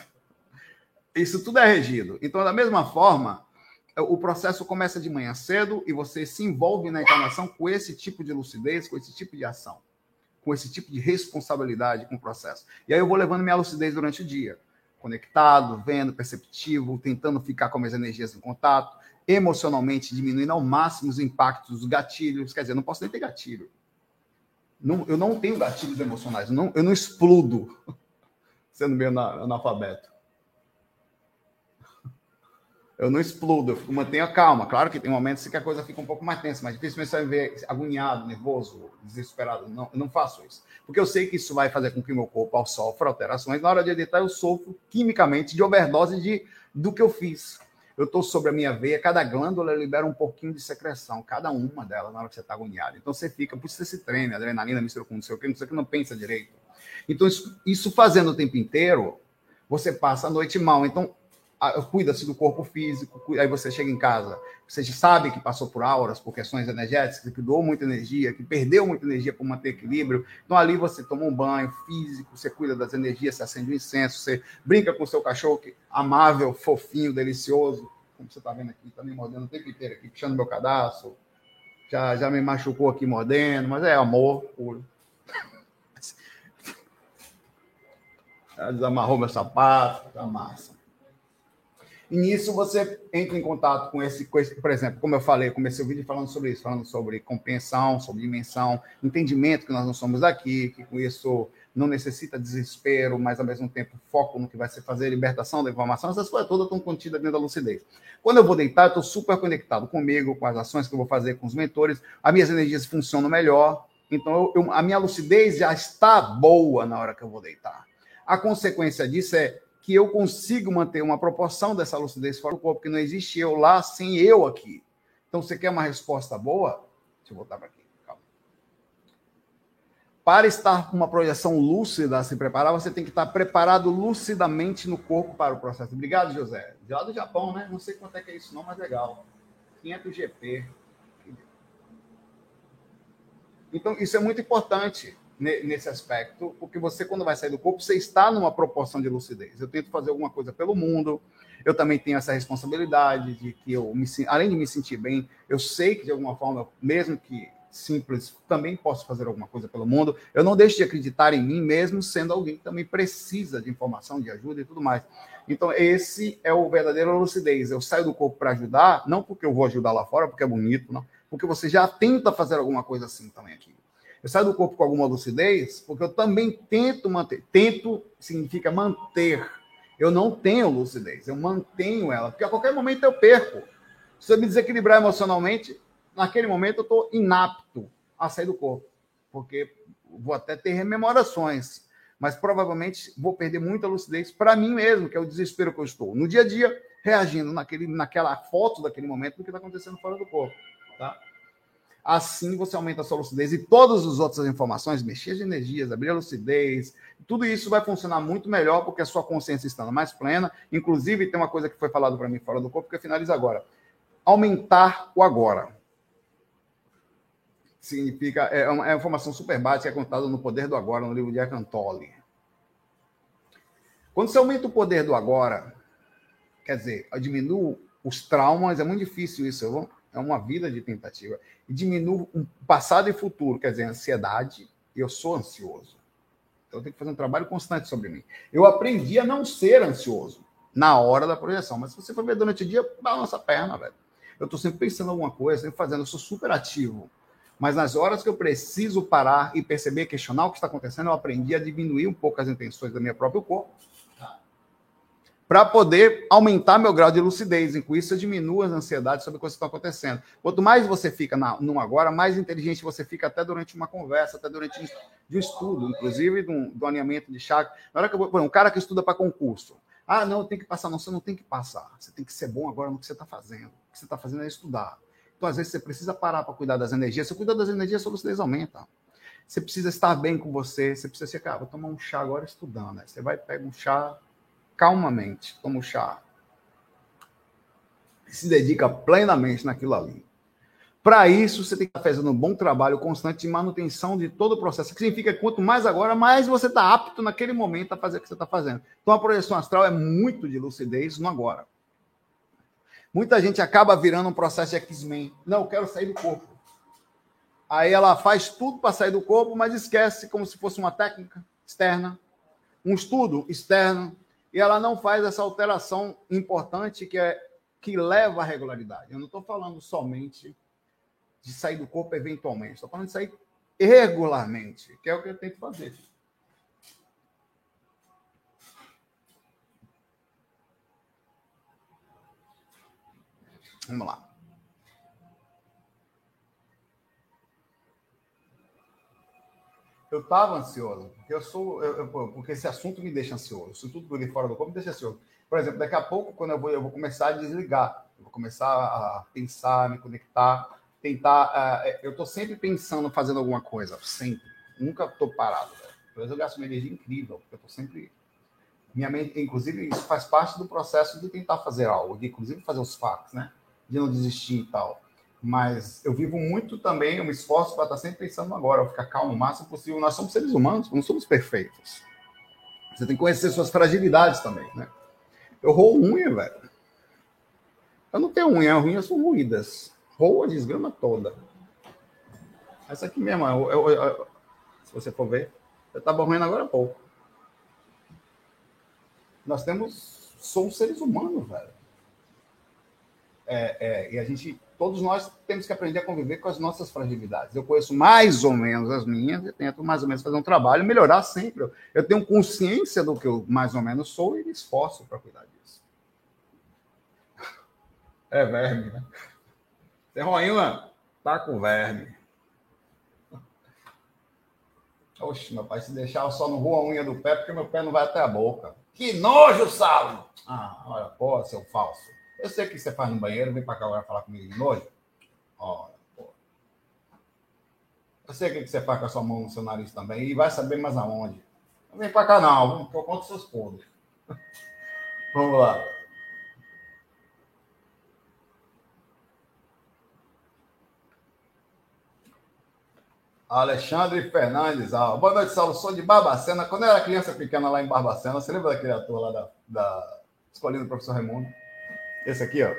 Isso tudo é regido. Então, da mesma forma, o processo começa de manhã cedo e você se envolve na encarnação com esse tipo de lucidez, com esse tipo de ação, com esse tipo de responsabilidade com o processo. E aí eu vou levando minha lucidez durante o dia, conectado, vendo, perceptivo, tentando ficar com minhas energias em contato, emocionalmente diminuindo ao máximo os impactos dos gatilhos. Quer dizer, eu não posso nem ter gatilho. Não, eu não tenho gatilhos emocionais, eu não, eu não explodo sendo meio analfabeto eu não explodo, eu mantenho a calma. Claro que tem momentos que a coisa fica um pouco mais tensa, mas dificilmente você vai ver agoniado, nervoso, desesperado. Não, não faço isso. Porque eu sei que isso vai fazer com que meu corpo sofra alterações. Na hora de editar, eu sofro quimicamente de overdose de, do que eu fiz. Eu estou sobre a minha veia, cada glândula libera um pouquinho de secreção, cada uma delas, na hora que você está agoniado. Então você fica, por isso você se treina, adrenalina mistura com o que, não sei que, não pensa direito. Então, isso, isso fazendo o tempo inteiro, você passa a noite mal. Então, cuida-se do corpo físico, aí você chega em casa, você sabe que passou por auras, por questões energéticas, que doou muita energia, que perdeu muita energia para manter equilíbrio. Então ali você toma um banho físico, você cuida das energias, você acende um incenso, você brinca com o seu cachorro que, amável, fofinho, delicioso, como você está vendo aqui, está me mordendo o tempo inteiro aqui, puxando meu cadastro, já, já me machucou aqui mordendo, mas é amor puro. Desamarrou meu sapato, tá massa. E nisso você entra em contato com esse, com esse, por exemplo, como eu falei, comecei o vídeo falando sobre isso, falando sobre compreensão, sobre dimensão, entendimento que nós não somos daqui, que com isso não necessita desespero, mas ao mesmo tempo foco no que vai ser fazer, libertação da informação, essas coisas todas estão contidas dentro da lucidez. Quando eu vou deitar, eu estou super conectado comigo, com as ações que eu vou fazer com os mentores, as minhas energias funcionam melhor, então eu, eu, a minha lucidez já está boa na hora que eu vou deitar. A consequência disso é que eu consigo manter uma proporção dessa lucidez fora do corpo, que não existe eu lá sem eu aqui. Então, você quer uma resposta boa? Deixa eu voltar para aqui. Calma. Para estar com uma projeção lúcida se preparar, você tem que estar preparado lucidamente no corpo para o processo. Obrigado, José. De lá do Japão, né? Não sei quanto é que é isso, não, mas legal. 500 GP. Então, isso é muito importante nesse aspecto, porque você, quando vai sair do corpo, você está numa proporção de lucidez. Eu tento fazer alguma coisa pelo mundo, eu também tenho essa responsabilidade de que eu, me, além de me sentir bem, eu sei que de alguma forma, mesmo que simples, também posso fazer alguma coisa pelo mundo. Eu não deixo de acreditar em mim, mesmo sendo alguém que também precisa de informação, de ajuda e tudo mais. Então, esse é o verdadeiro lucidez. Eu saio do corpo para ajudar, não porque eu vou ajudar lá fora, porque é bonito, não. Porque você já tenta fazer alguma coisa assim também aqui. Eu saio do corpo com alguma lucidez, porque eu também tento manter. Tento significa manter. Eu não tenho lucidez, eu mantenho ela, porque a qualquer momento eu perco. Se eu me desequilibrar emocionalmente, naquele momento eu estou inapto a sair do corpo, porque vou até ter rememorações, mas provavelmente vou perder muita lucidez para mim mesmo, que é o desespero que eu estou. No dia a dia, reagindo naquele, naquela foto daquele momento do que está acontecendo fora do corpo. Tá? Assim você aumenta a sua lucidez e todas as outras informações, mexer de energias, abrir a lucidez, tudo isso vai funcionar muito melhor porque a sua consciência está mais plena. Inclusive, tem uma coisa que foi falado para mim fora do corpo que eu finalizo agora. Aumentar o agora. Significa, é uma, é uma informação super básica, é contada no Poder do Agora, no livro de Acantoli. Quando você aumenta o poder do agora, quer dizer, diminui os traumas, é muito difícil isso, eu é uma vida de tentativa. E diminuo um passado e futuro, quer dizer, ansiedade. Eu sou ansioso. Então eu tenho que fazer um trabalho constante sobre mim. Eu aprendi a não ser ansioso na hora da projeção. Mas se você for ver durante o dia, balança a perna, velho. Eu estou sempre pensando em alguma coisa, sempre fazendo, eu sou super ativo. Mas nas horas que eu preciso parar e perceber, questionar o que está acontecendo, eu aprendi a diminuir um pouco as intenções do meu próprio corpo para poder aumentar meu grau de lucidez. E com isso eu diminuo as ansiedades sobre coisas que estão acontecendo. Quanto mais você fica na, no agora, mais inteligente você fica até durante uma conversa, até durante um estudo, inclusive do, do alinhamento de chakra. Na hora que eu, um cara que estuda para concurso. Ah, não, tem que passar. Não, você não tem que passar. Você tem que ser bom agora no que você está fazendo. O que você está fazendo é estudar. Então, às vezes, você precisa parar para cuidar das energias. Se cuidar das energias, a sua lucidez aumenta. Você precisa estar bem com você. Você precisa ser, cara, vou tomar um chá agora estudando. Né? Você vai, pega um chá, calmamente, como chá. que se dedica plenamente naquilo ali. Para isso, você tem que estar fazendo um bom trabalho constante de manutenção de todo o processo. Que significa que quanto mais agora, mais você está apto naquele momento a fazer o que você está fazendo. Então, a projeção astral é muito de lucidez no agora. Muita gente acaba virando um processo de X-Men. Não, eu quero sair do corpo. Aí ela faz tudo para sair do corpo, mas esquece como se fosse uma técnica externa, um estudo externo, e ela não faz essa alteração importante que é que leva à regularidade. Eu não estou falando somente de sair do corpo eventualmente. Estou falando de sair regularmente, que é o que eu tenho que fazer. Vamos lá. Eu estava ansioso, porque eu sou, eu, eu, porque esse assunto me deixa ansioso. Isso tudo por fora do corpo me deixa ansioso. Por exemplo, daqui a pouco, quando eu vou, eu vou começar a desligar, eu vou começar a pensar, me conectar tentar. Uh, eu estou sempre pensando, fazendo alguma coisa, sempre. Nunca estou parado. Vezes eu gasto uma energia incrível, porque eu estou sempre. Minha mente, inclusive, isso faz parte do processo de tentar fazer algo, de inclusive fazer os fatos, né? De não desistir e tal. Mas eu vivo muito também, eu me esforço para estar sempre pensando agora, ficar calmo o máximo possível. Nós somos seres humanos, não somos perfeitos. Você tem que conhecer suas fragilidades também, né? Eu roo unha, velho. Eu não tenho unha, as unhas são ruídas roa a desgrama toda. Essa aqui mesmo, eu, eu, eu, se você for ver, eu estava roendo agora há pouco. Nós temos, somos seres humanos, velho. É, é, e a gente, todos nós temos que aprender a conviver com as nossas fragilidades. Eu conheço mais ou menos as minhas, e tento mais ou menos fazer um trabalho, melhorar sempre. Eu tenho consciência do que eu mais ou menos sou e me esforço para cuidar disso. É verme, né? Serroinha, tá com verme. Oxe, meu pai, se deixar eu só não vou a unha do pé, porque meu pé não vai até a boca. Que nojo, Saulo! Ah, olha, pô, seu falso. Eu sei que você faz no banheiro, vem pra cá agora falar comigo de nojo. Olha, pô. Eu sei o que você faz com a sua mão no seu nariz também, e vai saber mais aonde. Não vem pra cá não, por conta dos seus podres. Vamos lá. Alexandre Fernandes, ah, boa noite, Saulo. Sou de Barbacena. Quando eu era criança pequena lá em Barbacena, você lembra daquele ator lá da, da escolinha do professor Raimundo? Esse aqui, ó.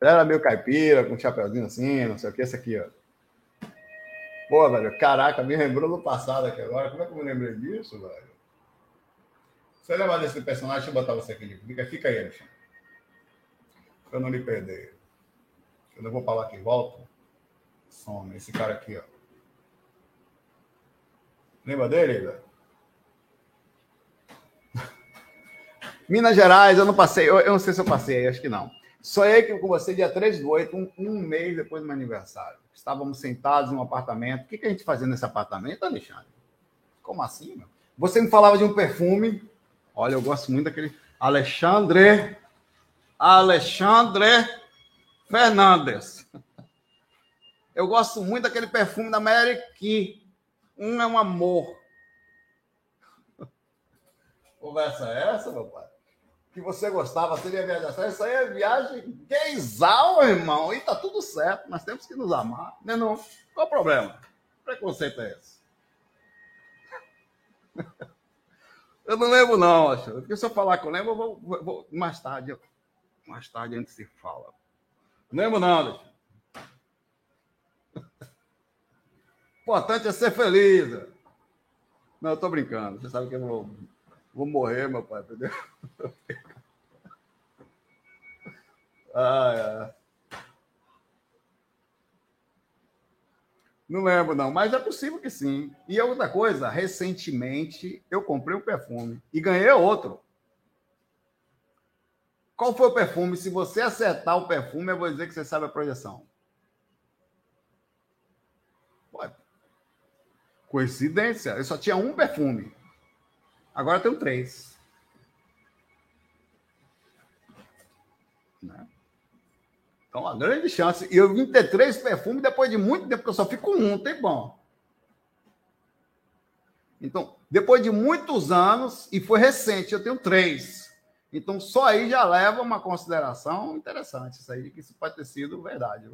Era meio caipira, com um chapeuzinho assim, não sei o que, esse aqui, ó. Pô, velho, caraca, me lembrou do passado aqui agora. Como é que eu me lembrei disso, velho? Você lembra desse personagem? Deixa eu botar você aqui. Fica, fica aí, Alexandre. Pra eu não lhe perder. Eu vou falar aqui, volta. Some. Esse cara aqui, ó. Lembra dele, velho? Minas Gerais, eu não passei, eu, eu, não sei se eu passei, acho que não. Sonhei com você dia 3 do 8, um, um, mês depois do meu aniversário. Estávamos sentados em um apartamento. O que, que a gente fazia nesse apartamento, Alexandre? Como assim, meu? Você me falava de um perfume. Olha, eu gosto muito daquele. Alexandre. Alexandre. Fernandes. Eu gosto muito daquele perfume da Mary Key. Um é um amor. Conversa é essa, meu pai? Que você gostava, seria viajar. Isso aí é viagem gaysal, irmão. E tá tudo certo. Nós temos que nos amar. Né, não? Qual o problema? Preconceito é esse? Eu não lembro, não, acho. Porque se eu falar que eu lembro, eu vou, vou mais tarde. Mais tarde a gente se fala. Lembro não, Alexandre. importante é ser feliz. Não, eu tô brincando. Você sabe que eu vou, vou morrer, meu pai, entendeu? Ah, é. Não lembro, não, mas é possível que sim. E outra coisa, recentemente eu comprei um perfume e ganhei outro. Qual foi o perfume? Se você acertar o perfume, eu vou dizer que você sabe a projeção. Coincidência. Eu só tinha um perfume. Agora tenho três. Né? Então, uma grande chance. E eu vim ter três perfumes depois de muito tempo, porque eu só fico um, tem bom. Então, depois de muitos anos, e foi recente, eu tenho três. Então, só aí já leva uma consideração interessante, isso aí, que isso pode ter sido verdade.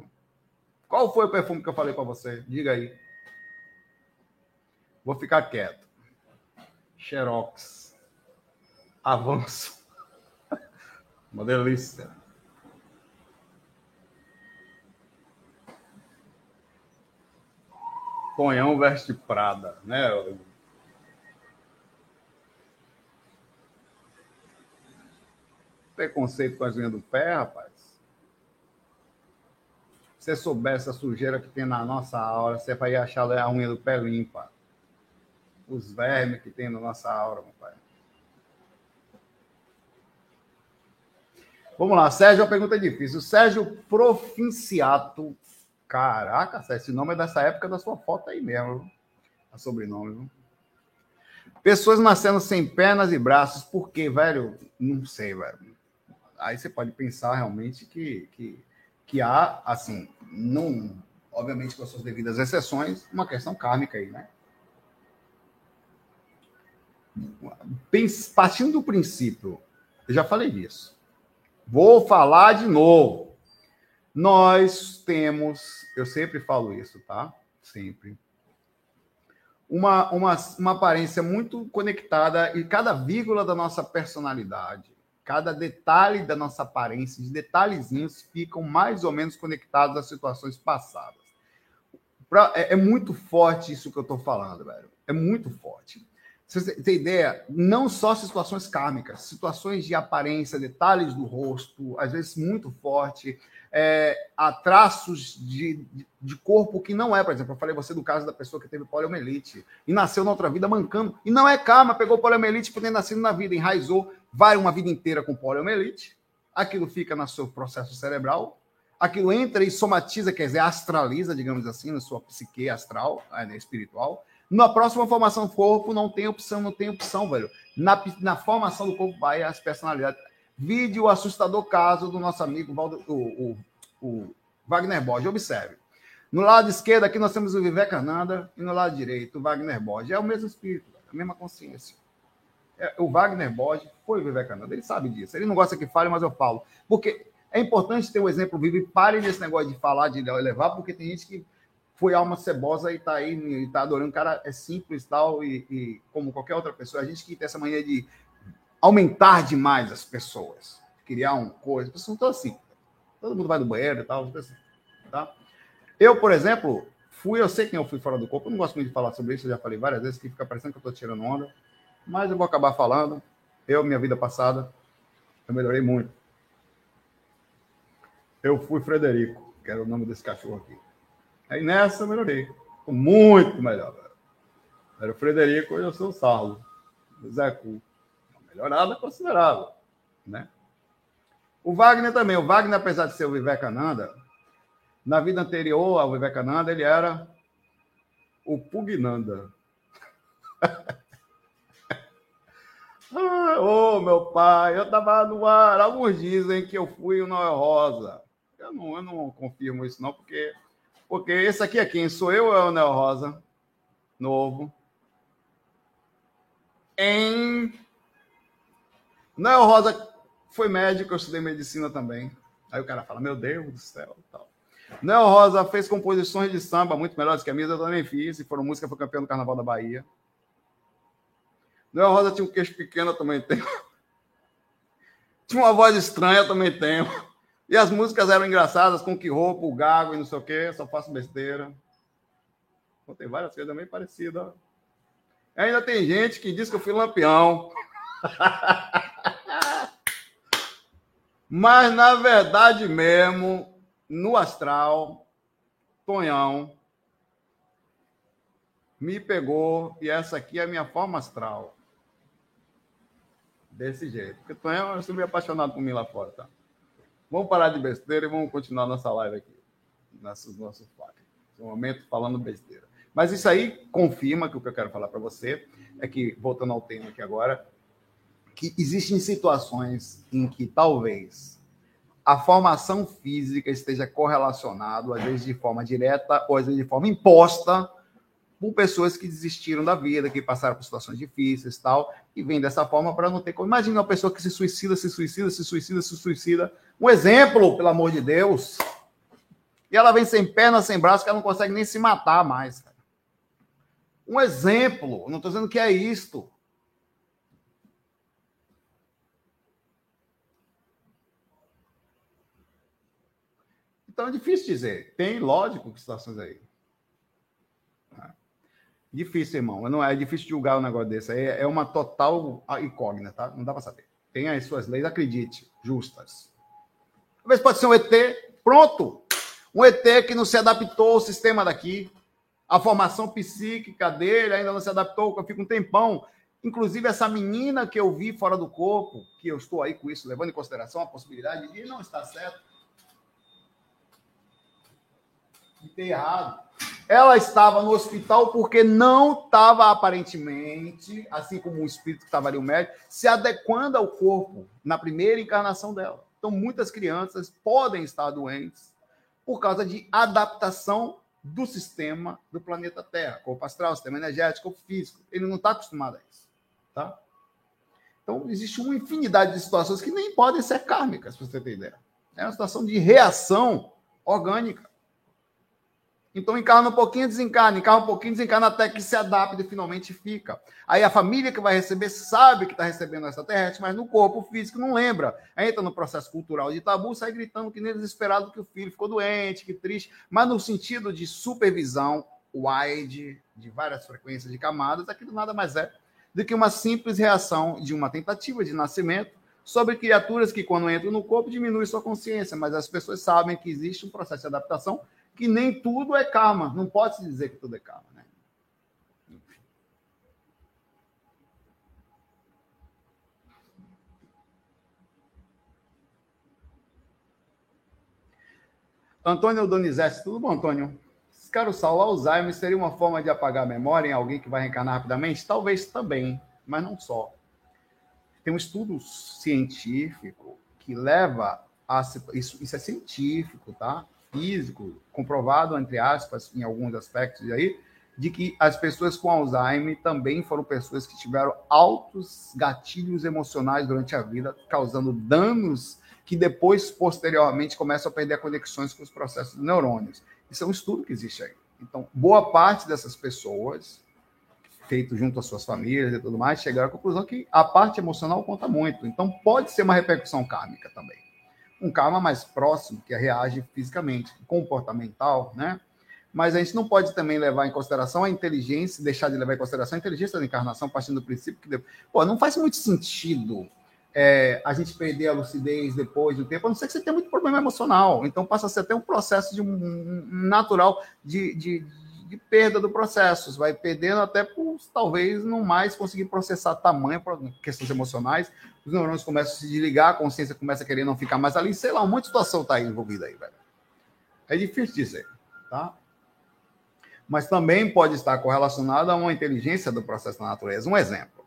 Qual foi o perfume que eu falei para você? Diga aí. Vou ficar quieto. Xerox. Avanço. Uma delícia. Tonhão veste Prada, né? Preconceito com as unhas do pé, rapaz. Se você soubesse a sujeira que tem na nossa aura, você vai achar a unha do pé limpa. Os vermes que tem na nossa aura, meu pai. Vamos lá, Sérgio, a pergunta é difícil. Sérgio Profinciato Caraca, esse nome é dessa época da sua foto aí mesmo. A sobrenome, viu? Pessoas nascendo sem pernas e braços, por quê, velho? Não sei, velho. Aí você pode pensar realmente que, que, que há, assim, não, obviamente com as suas devidas exceções, uma questão kármica aí, né? Partindo do princípio, eu já falei disso. Vou falar de novo. Nós temos, eu sempre falo isso, tá? Sempre. Uma, uma, uma aparência muito conectada e cada vírgula da nossa personalidade, cada detalhe da nossa aparência, os detalhezinhos ficam mais ou menos conectados às situações passadas. Pra, é, é muito forte isso que eu estou falando, velho. É muito forte. Você tem ideia? Não só situações kármicas, situações de aparência, detalhes do rosto, às vezes muito forte, é, a traços de, de, corpo que não é, por exemplo, eu falei você do caso da pessoa que teve poliomielite e nasceu na outra vida mancando, e não é karma, pegou poliomielite por ter nascido na vida, enraizou, vai uma vida inteira com poliomielite, aquilo fica no seu processo cerebral, aquilo entra e somatiza, quer dizer, astraliza, digamos assim, na sua psique astral, né, espiritual. Na próxima formação do corpo não tem opção, não tem opção, velho. Na, na formação do corpo vai as personalidades. Vide o assustador caso do nosso amigo Valdo, o, o, o, Wagner Borges. Observe. No lado esquerdo aqui nós temos o Vivekananda e no lado direito o Wagner Borges. É o mesmo espírito, a mesma consciência. É, o Wagner Borges foi o Vivekananda. Ele sabe disso. Ele não gosta que fale, mas eu falo. Porque é importante ter um exemplo vivo e pare nesse negócio de falar, de elevar, porque tem gente que foi alma cebosa e está aí, e tá adorando. O cara é simples tal, e, e como qualquer outra pessoa. A gente que tem essa mania de aumentar demais as pessoas, criar uma coisa. As pessoas estão assim. Todo mundo vai no banheiro e tal. Assim, tá? Eu, por exemplo, fui, eu sei quem eu fui fora do corpo, eu não gosto muito de falar sobre isso, eu já falei várias vezes, que fica parecendo que eu estou tirando onda, mas eu vou acabar falando. Eu, minha vida passada, eu melhorei muito. Eu fui Frederico, que era o nome desse cachorro aqui. Aí nessa eu melhorei. Muito melhor. Velho. Era o Frederico, hoje eu sou o Saulo. Zé Cu melhorada considerável, né? O Wagner também. O Wagner, apesar de ser o Vivekananda, na vida anterior ao Vivekananda, ele era o Pugnanda. ah, oh, meu pai, eu estava no ar. Alguns dizem que eu fui o Noel Rosa. Eu não, eu não confirmo isso, não, porque, porque esse aqui é quem? Sou eu ou é o Noel Rosa? Novo. Em não, Rosa foi médico, eu estudei medicina também. Aí o cara fala, meu Deus do céu, tal. Não, Rosa fez composições de samba muito melhores que a minha, eu também fiz, e foram música, foi campeão do Carnaval da Bahia. Não, Rosa tinha um queixo pequeno, eu também tenho. Tinha uma voz estranha, eu também tenho. E as músicas eram engraçadas, com que roupa, o gago e não sei o quê, só faço besteira. tem várias coisas bem parecidas. Ainda tem gente que diz que eu fui lampião. Mas, na verdade mesmo, no astral, Tonhão me pegou e essa aqui é a minha forma astral. Desse jeito. Porque Tonhão, sou meio apaixonado por mim lá fora, tá? Vamos parar de besteira e vamos continuar nossa live aqui. Nosso, nosso um momento falando besteira. Mas isso aí confirma que o que eu quero falar para você é que, voltando ao tema aqui agora, que existem situações em que talvez a formação física esteja correlacionado, às vezes de forma direta ou às vezes de forma imposta, por pessoas que desistiram da vida, que passaram por situações difíceis tal, e vem dessa forma para não ter como. Imagina uma pessoa que se suicida, se suicida, se suicida, se suicida. Um exemplo, pelo amor de Deus. E ela vem sem perna, sem braço, que ela não consegue nem se matar mais. Um exemplo, não estou dizendo que é isto. Então é difícil dizer. Tem, lógico, situações aí. Difícil, irmão. Não é, é difícil julgar um negócio desse. É, é uma total incógnita, tá? Não dá para saber. Tem as suas leis, acredite, justas. Às vezes pode ser um ET, pronto. Um ET que não se adaptou ao sistema daqui. A formação psíquica dele ainda não se adaptou, fico um tempão. Inclusive, essa menina que eu vi fora do corpo, que eu estou aí com isso, levando em consideração a possibilidade de não estar certo, ter errado. Ela estava no hospital porque não estava aparentemente, assim como o espírito que estava ali, o médico, se adequando ao corpo na primeira encarnação dela. Então, muitas crianças podem estar doentes por causa de adaptação do sistema do planeta Terra, corpo astral, sistema energético, corpo físico. Ele não está acostumado a isso. Tá? Então, existe uma infinidade de situações que nem podem ser kármicas, para você ter ideia. É uma situação de reação orgânica. Então encarna um pouquinho, desencarna, encarna um pouquinho, desencarna até que se adapta e finalmente fica. Aí a família que vai receber sabe que está recebendo extraterrestre, mas no corpo físico não lembra. Aí entra no processo cultural de tabu, sai gritando que nem desesperado que o filho ficou doente, que triste, mas no sentido de supervisão wide, de várias frequências de camadas, aquilo nada mais é do que uma simples reação de uma tentativa de nascimento sobre criaturas que, quando entram no corpo, diminuem sua consciência, mas as pessoas sabem que existe um processo de adaptação que nem tudo é karma. Não pode se dizer que tudo é karma, né? Antônio Donizete, tudo bom, Antônio? Caro Saulo, Alzheimer seria uma forma de apagar a memória em alguém que vai reencarnar rapidamente? Talvez também, mas não só. Tem um estudo científico que leva a. Isso, isso é científico, tá? Físico, comprovado, entre aspas, em alguns aspectos aí, de que as pessoas com Alzheimer também foram pessoas que tiveram altos gatilhos emocionais durante a vida, causando danos que depois, posteriormente, começam a perder conexões com os processos dos neurônios. Isso é um estudo que existe aí. Então, boa parte dessas pessoas, feito junto às suas famílias e tudo mais, chegaram à conclusão que a parte emocional conta muito. Então, pode ser uma repercussão kármica também um karma mais próximo, que reage fisicamente, comportamental, né? Mas a gente não pode também levar em consideração a inteligência, deixar de levar em consideração a inteligência da encarnação, partindo do princípio que, pô, não faz muito sentido é, a gente perder a lucidez depois do tempo, a não ser que você tenha muito problema emocional. Então passa a ser até um processo de um natural de, de, de perda do processo. Você vai perdendo até por talvez não mais conseguir processar tamanho questões emocionais. Os neurônios começam a se desligar, a consciência começa a querer não ficar mais ali. Sei lá, um monte de situação está envolvida aí, velho. É difícil dizer, tá? Mas também pode estar correlacionado a uma inteligência do processo da natureza. Um exemplo.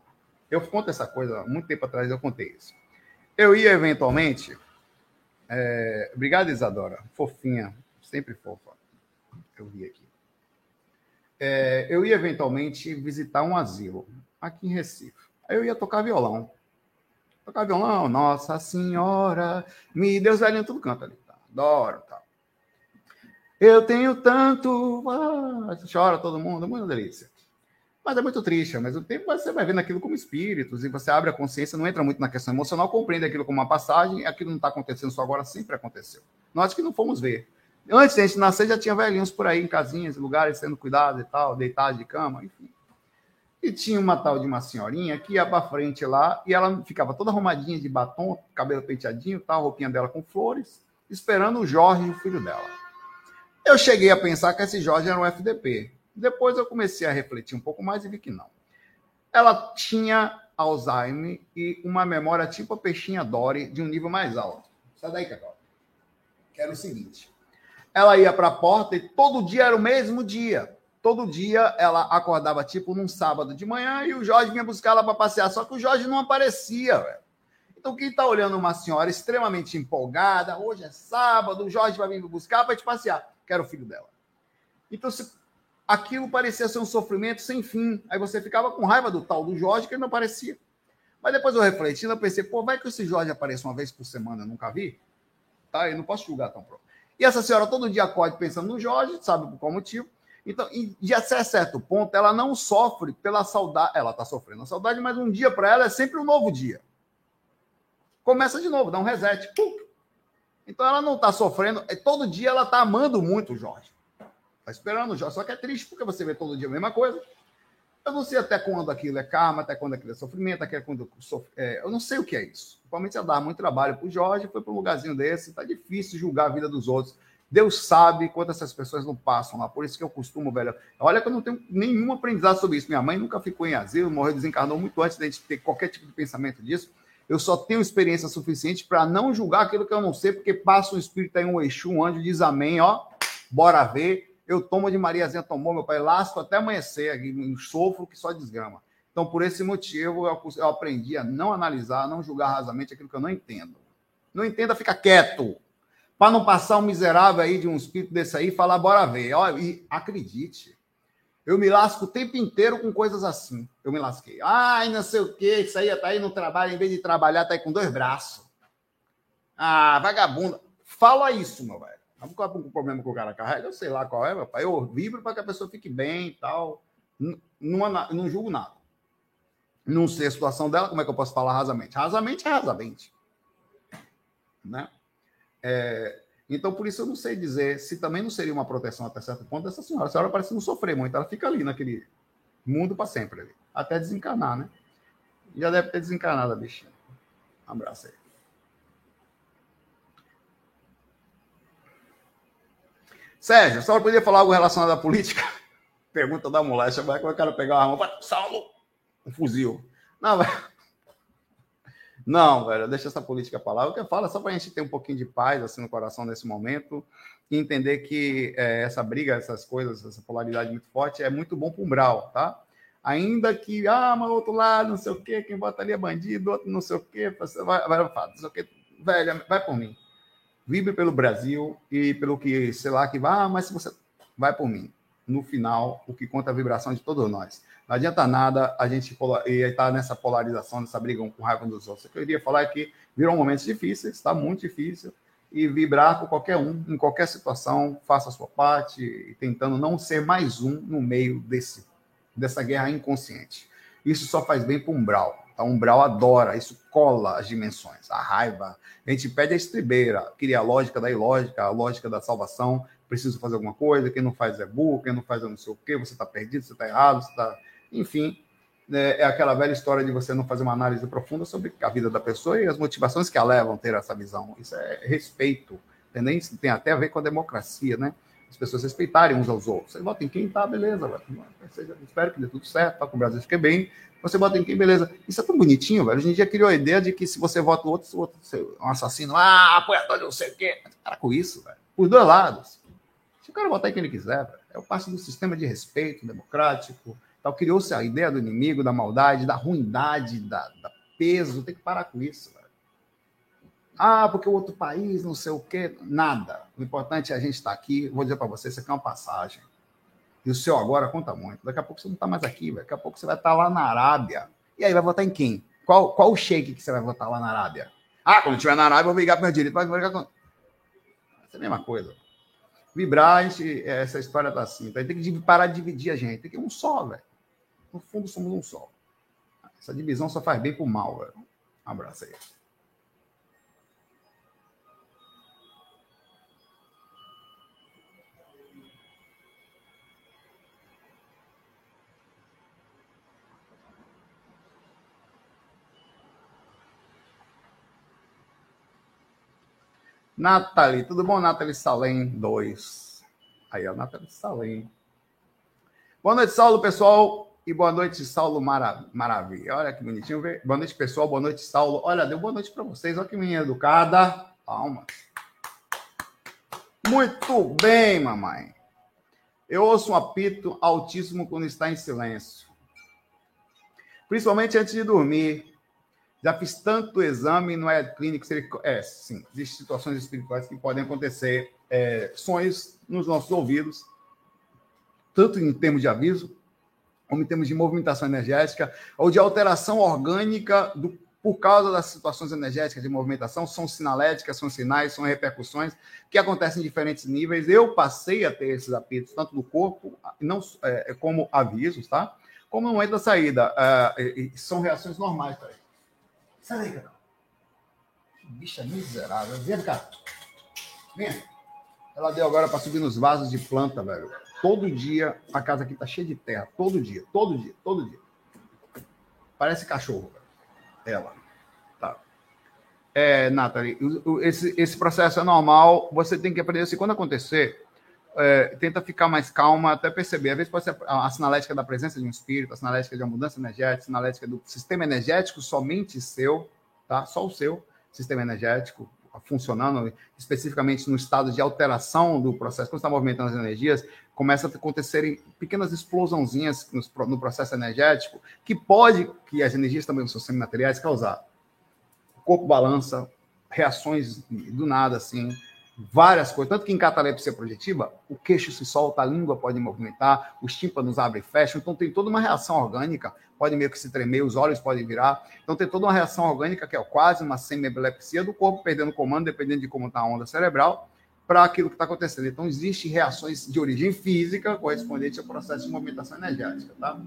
Eu conto essa coisa, muito tempo atrás eu contei isso. Eu ia eventualmente. É... Obrigado, Isadora. Fofinha, sempre fofa. Eu vi aqui é, eu ia eventualmente visitar um asilo aqui em Recife. Aí eu ia tocar violão. Tocar violão, Nossa Senhora, me Deus velhinho tudo canta ali. Tá? Adoro, tá? Eu tenho tanto. Ah, chora todo mundo, muita delícia. Mas é muito triste, ao mesmo tempo você vai vendo aquilo como espíritos e você abre a consciência, não entra muito na questão emocional, compreende aquilo como uma passagem, aquilo não está acontecendo só agora, sempre aconteceu. Nós que não fomos ver. Antes de a gente nascer, já tinha velhinhos por aí, em casinhas, lugares, sendo cuidados e tal, deitados de cama, enfim. E tinha uma tal de uma senhorinha que ia para frente lá e ela ficava toda arrumadinha de batom, cabelo penteadinho, tal, roupinha dela com flores, esperando o Jorge, o filho dela. Eu cheguei a pensar que esse Jorge era um FDP. Depois eu comecei a refletir um pouco mais e vi que não. Ela tinha Alzheimer e uma memória tipo a peixinha Dory de um nível mais alto. Sai daí, Cacau. Que era o seguinte ela ia para a porta e todo dia era o mesmo dia. Todo dia ela acordava tipo num sábado de manhã e o Jorge vinha buscar ela para passear, só que o Jorge não aparecia, velho. Então quem está olhando uma senhora extremamente empolgada, hoje é sábado, o Jorge vai vir buscar para te passear, que era o filho dela. Então se aquilo parecia ser um sofrimento sem fim. Aí você ficava com raiva do tal do Jorge, que ele não aparecia. Mas depois eu refletindo, eu pensei, pô, vai que esse Jorge apareça uma vez por semana, eu nunca vi? Tá? Eu não posso julgar tão pronto. E essa senhora todo dia acorde pensando no Jorge, sabe por qual motivo. Então, e de até certo ponto, ela não sofre pela saudade. Ela está sofrendo a saudade, mas um dia para ela é sempre um novo dia. Começa de novo, dá um reset. Pum. Então ela não está sofrendo. É, todo dia ela está amando muito o Jorge. Está esperando o Jorge. Só que é triste porque você vê todo dia a mesma coisa. Eu não sei até quando aquilo é karma, até quando aquilo é sofrimento, até quando. É, eu não sei o que é isso. Principalmente ela dá muito trabalho para o Jorge, foi para um lugarzinho desse. Está difícil julgar a vida dos outros. Deus sabe quantas essas pessoas não passam lá. Por isso que eu costumo, velho. Olha que eu não tenho nenhum aprendizado sobre isso. Minha mãe nunca ficou em asilo, morreu, desencarnou muito antes de gente ter qualquer tipo de pensamento disso. Eu só tenho experiência suficiente para não julgar aquilo que eu não sei, porque passa um espírito aí, um Exu, um anjo, diz amém, ó. Bora ver. Eu tomo de Mariazinha tomou, meu pai, lasco até amanhecer, aqui, sofro que só desgrama. Então, por esse motivo, eu, eu aprendi a não analisar, não julgar rasamente aquilo que eu não entendo. Não entenda, fica quieto para não passar um miserável aí de um espírito desse aí e falar, bora ver. Ó, e acredite, eu me lasco o tempo inteiro com coisas assim. Eu me lasquei. Ai, não sei o quê, isso aí tá aí no trabalho, em vez de trabalhar, tá aí com dois braços. Ah, vagabunda. Fala isso, meu velho. Qual é o problema que o cara carrega? Eu sei lá qual é, meu pai. Eu vibro para que a pessoa fique bem e tal. Não, não, não julgo nada. Não sei a situação dela, como é que eu posso falar rasamente? Rasamente é rasamente. Né? É, então, por isso eu não sei dizer se também não seria uma proteção até certo ponto dessa senhora. A senhora parece não sofrer muito, ela fica ali naquele mundo para sempre, ali, até desencarnar, né? Já deve ter desencarnado a bichinha. Um abraço aí. Sérgio, a senhora poderia falar algo relacionado à política? Pergunta da mulher, vai que eu quero pegar uma arma, vai, Saulo, um fuzil. Não, vai. Não, velho, deixa essa política para lá. O que eu falo é só para a gente ter um pouquinho de paz assim no coração nesse momento e entender que é, essa briga, essas coisas, essa polaridade muito forte é muito bom para o Umbral, tá? Ainda que, ah, mas outro lado, não sei o quê, quem votaria é bandido, outro não sei o quê, vai, vai, vai, não sei o quê. Velho, vai por mim. Vibre pelo Brasil e pelo que, sei lá, que vai, ah, mas se você. Vai por mim. No final, o que conta é a vibração de todos nós. Não adianta nada a gente estar nessa polarização, nessa briga com raiva dos outros. O que eu queria falar é que viram momentos difíceis, está muito difícil, e vibrar com qualquer um, em qualquer situação, faça a sua parte, tentando não ser mais um no meio desse, dessa guerra inconsciente. Isso só faz bem para o umbral. Tá? O umbral adora, isso cola as dimensões, a raiva. A gente pede a estribeira, cria a lógica da ilógica, a lógica da salvação. Preciso fazer alguma coisa, quem não faz é burro, quem não faz é não sei o quê, você está perdido, você está errado, você está enfim, né, é aquela velha história de você não fazer uma análise profunda sobre a vida da pessoa e as motivações que a levam a ter essa visão. Isso é respeito? Isso tem até a ver com a democracia, né? As pessoas respeitarem uns aos outros. Você vota em quem tá, beleza, velho. espero que dê tudo certo, para que o Brasil fique bem. Você vota em quem, beleza. Isso é tão bonitinho, velho. Hoje em dia criou a ideia de que se você vota no outro, o outro um assassino, ah, apoiador de não sei o quê. Para com isso, velho. Por dois lados. Se o cara votar em quem ele quiser, velho. É parte do sistema de respeito democrático, então, criou-se a ideia do inimigo, da maldade, da ruindade, da, da peso. Tem que parar com isso. Ah, porque o outro país, não sei o quê. Nada. O importante é a gente estar tá aqui. Vou dizer para você, isso aqui é uma passagem. E o seu agora conta muito. Daqui a pouco você não está mais aqui, velho. Daqui a pouco você vai estar tá lá na Arábia. E aí, vai votar em quem? Qual, qual o shake que você vai votar lá na Arábia? Ah, quando estiver na Arábia, eu vou ligar para meu direito. Vai ligar com... Essa é a mesma coisa. Vibrar, gente, essa história tá assim. Então, tem que parar de dividir a gente. Tem que ir um só, velho. No fundo, somos um só. Essa divisão só faz bem pro mal, velho. Um abraço aí. Nathalie, tudo bom, Nathalie Salem 2. Aí, ó, Nathalie Salem. Boa noite, Saulo, pessoal. E boa noite, Saulo Marav Maravilha. Olha que bonitinho. Boa noite, pessoal. Boa noite, Saulo. Olha, deu boa noite para vocês. Olha que menina educada. Palmas. Muito bem, mamãe. Eu ouço um apito altíssimo quando está em silêncio. Principalmente antes de dormir. Já fiz tanto exame, não é clínico. É, sim. Existem situações espirituais que podem acontecer. É, sonhos nos nossos ouvidos tanto em termos de aviso, como em termos de movimentação energética, ou de alteração orgânica do, por causa das situações energéticas de movimentação, são sinaléticas, são sinais, são repercussões que acontecem em diferentes níveis. Eu passei a ter esses apitos, tanto no corpo, não, é, como avisos, tá? Como no momento da saída. É, são reações normais, peraí. Sai daí, cara. Bicha miserável. Vem cá. Vem. Ela deu agora para subir nos vasos de planta, velho. Todo dia a casa aqui tá cheia de terra. Todo dia, todo dia, todo dia. Parece cachorro, velho. Ela. Tá. É, Nathalie, esse, esse processo é normal. Você tem que aprender assim, quando acontecer, é, tenta ficar mais calma até perceber. Às vezes pode ser a, a sinalética da presença de um espírito, a sinalética de uma mudança energética, a sinalética do sistema energético somente seu, tá? Só o seu sistema energético funcionando, especificamente no estado de alteração do processo, quando está movimentando as energias, começa a acontecerem pequenas explosãozinhas no, processo energético, que pode, que as energias também são semimateriais, causar. O corpo balança, reações do nada, assim, várias coisas. Tanto que em catalepsia projetiva, o queixo se solta, a língua pode movimentar, os tímpanos abrem e fecham. Então tem toda uma reação orgânica, pode meio que se tremer, os olhos podem virar. Então tem toda uma reação orgânica que é quase uma semi-epilepsia do corpo perdendo comando, dependendo de como está a onda cerebral, para aquilo que está acontecendo. Então existem reações de origem física correspondente ao processo de movimentação energética, tá?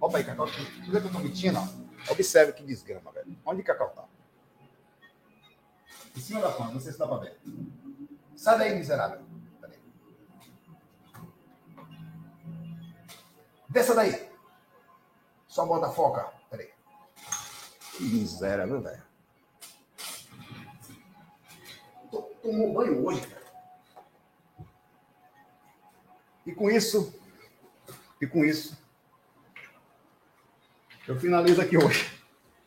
Opa aí, Cacau. Você que eu estou mentindo, ó. Observe que desgrama, velho. Onde Cacau está? Em cima da ponta, não sei se dá para ver. Sai daí, miserável. Desça daí. Só bota foca. Peraí. Que miséria, velho? Tomou banho hoje, cara. E com isso, e com isso, eu finalizo aqui hoje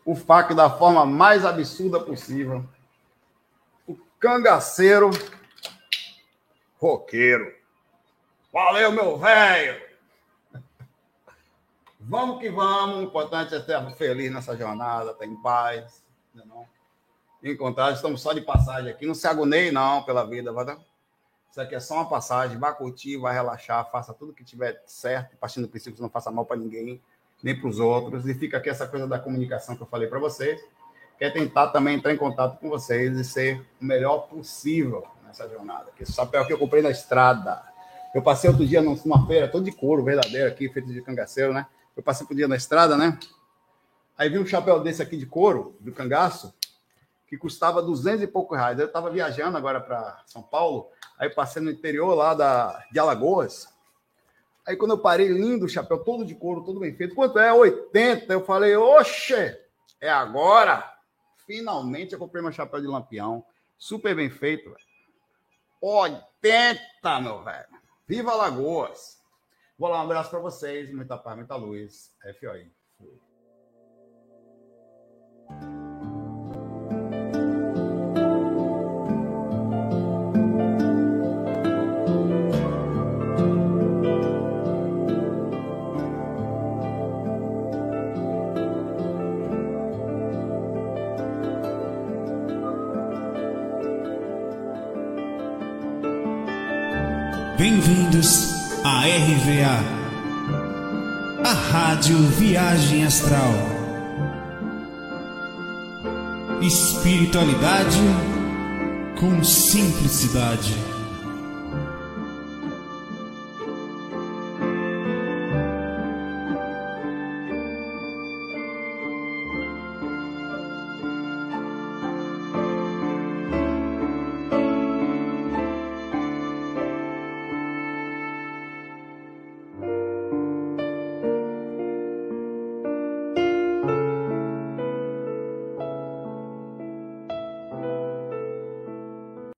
o FAC da forma mais absurda possível. O cangaceiro roqueiro. Valeu, meu velho! Vamos que vamos. O importante é estar feliz nessa jornada, estar em paz. Né, não? Estamos só de passagem aqui. Não se agoneie, não, pela vida. Vai Isso aqui é só uma passagem. Vá curtir, vai relaxar, faça tudo que tiver certo, partindo do princípio que não faça mal para ninguém, nem para os outros. E fica aqui essa coisa da comunicação que eu falei para vocês. Quer tentar também entrar em contato com vocês e ser o melhor possível nessa jornada. Esse chapéu que eu comprei na estrada. Eu passei outro dia numa feira, todo de couro verdadeiro aqui, feito de cangaceiro, né? Eu passei por dia na estrada, né? Aí vi um chapéu desse aqui de couro, do cangaço, que custava duzentos e pouco reais. Eu estava viajando agora para São Paulo, aí passei no interior lá da, de Alagoas. Aí quando eu parei, lindo o chapéu, todo de couro, todo bem feito. Quanto é? 80. Eu falei, oxe, é agora. Finalmente eu comprei meu chapéu de lampião. Super bem feito, velho. 80, meu velho. Viva Lagoas! Vou lá, um abraço para vocês. Muita paz, muita luz. FOI. Bem-vindos à RVA, a Rádio Viagem Astral. Espiritualidade com simplicidade.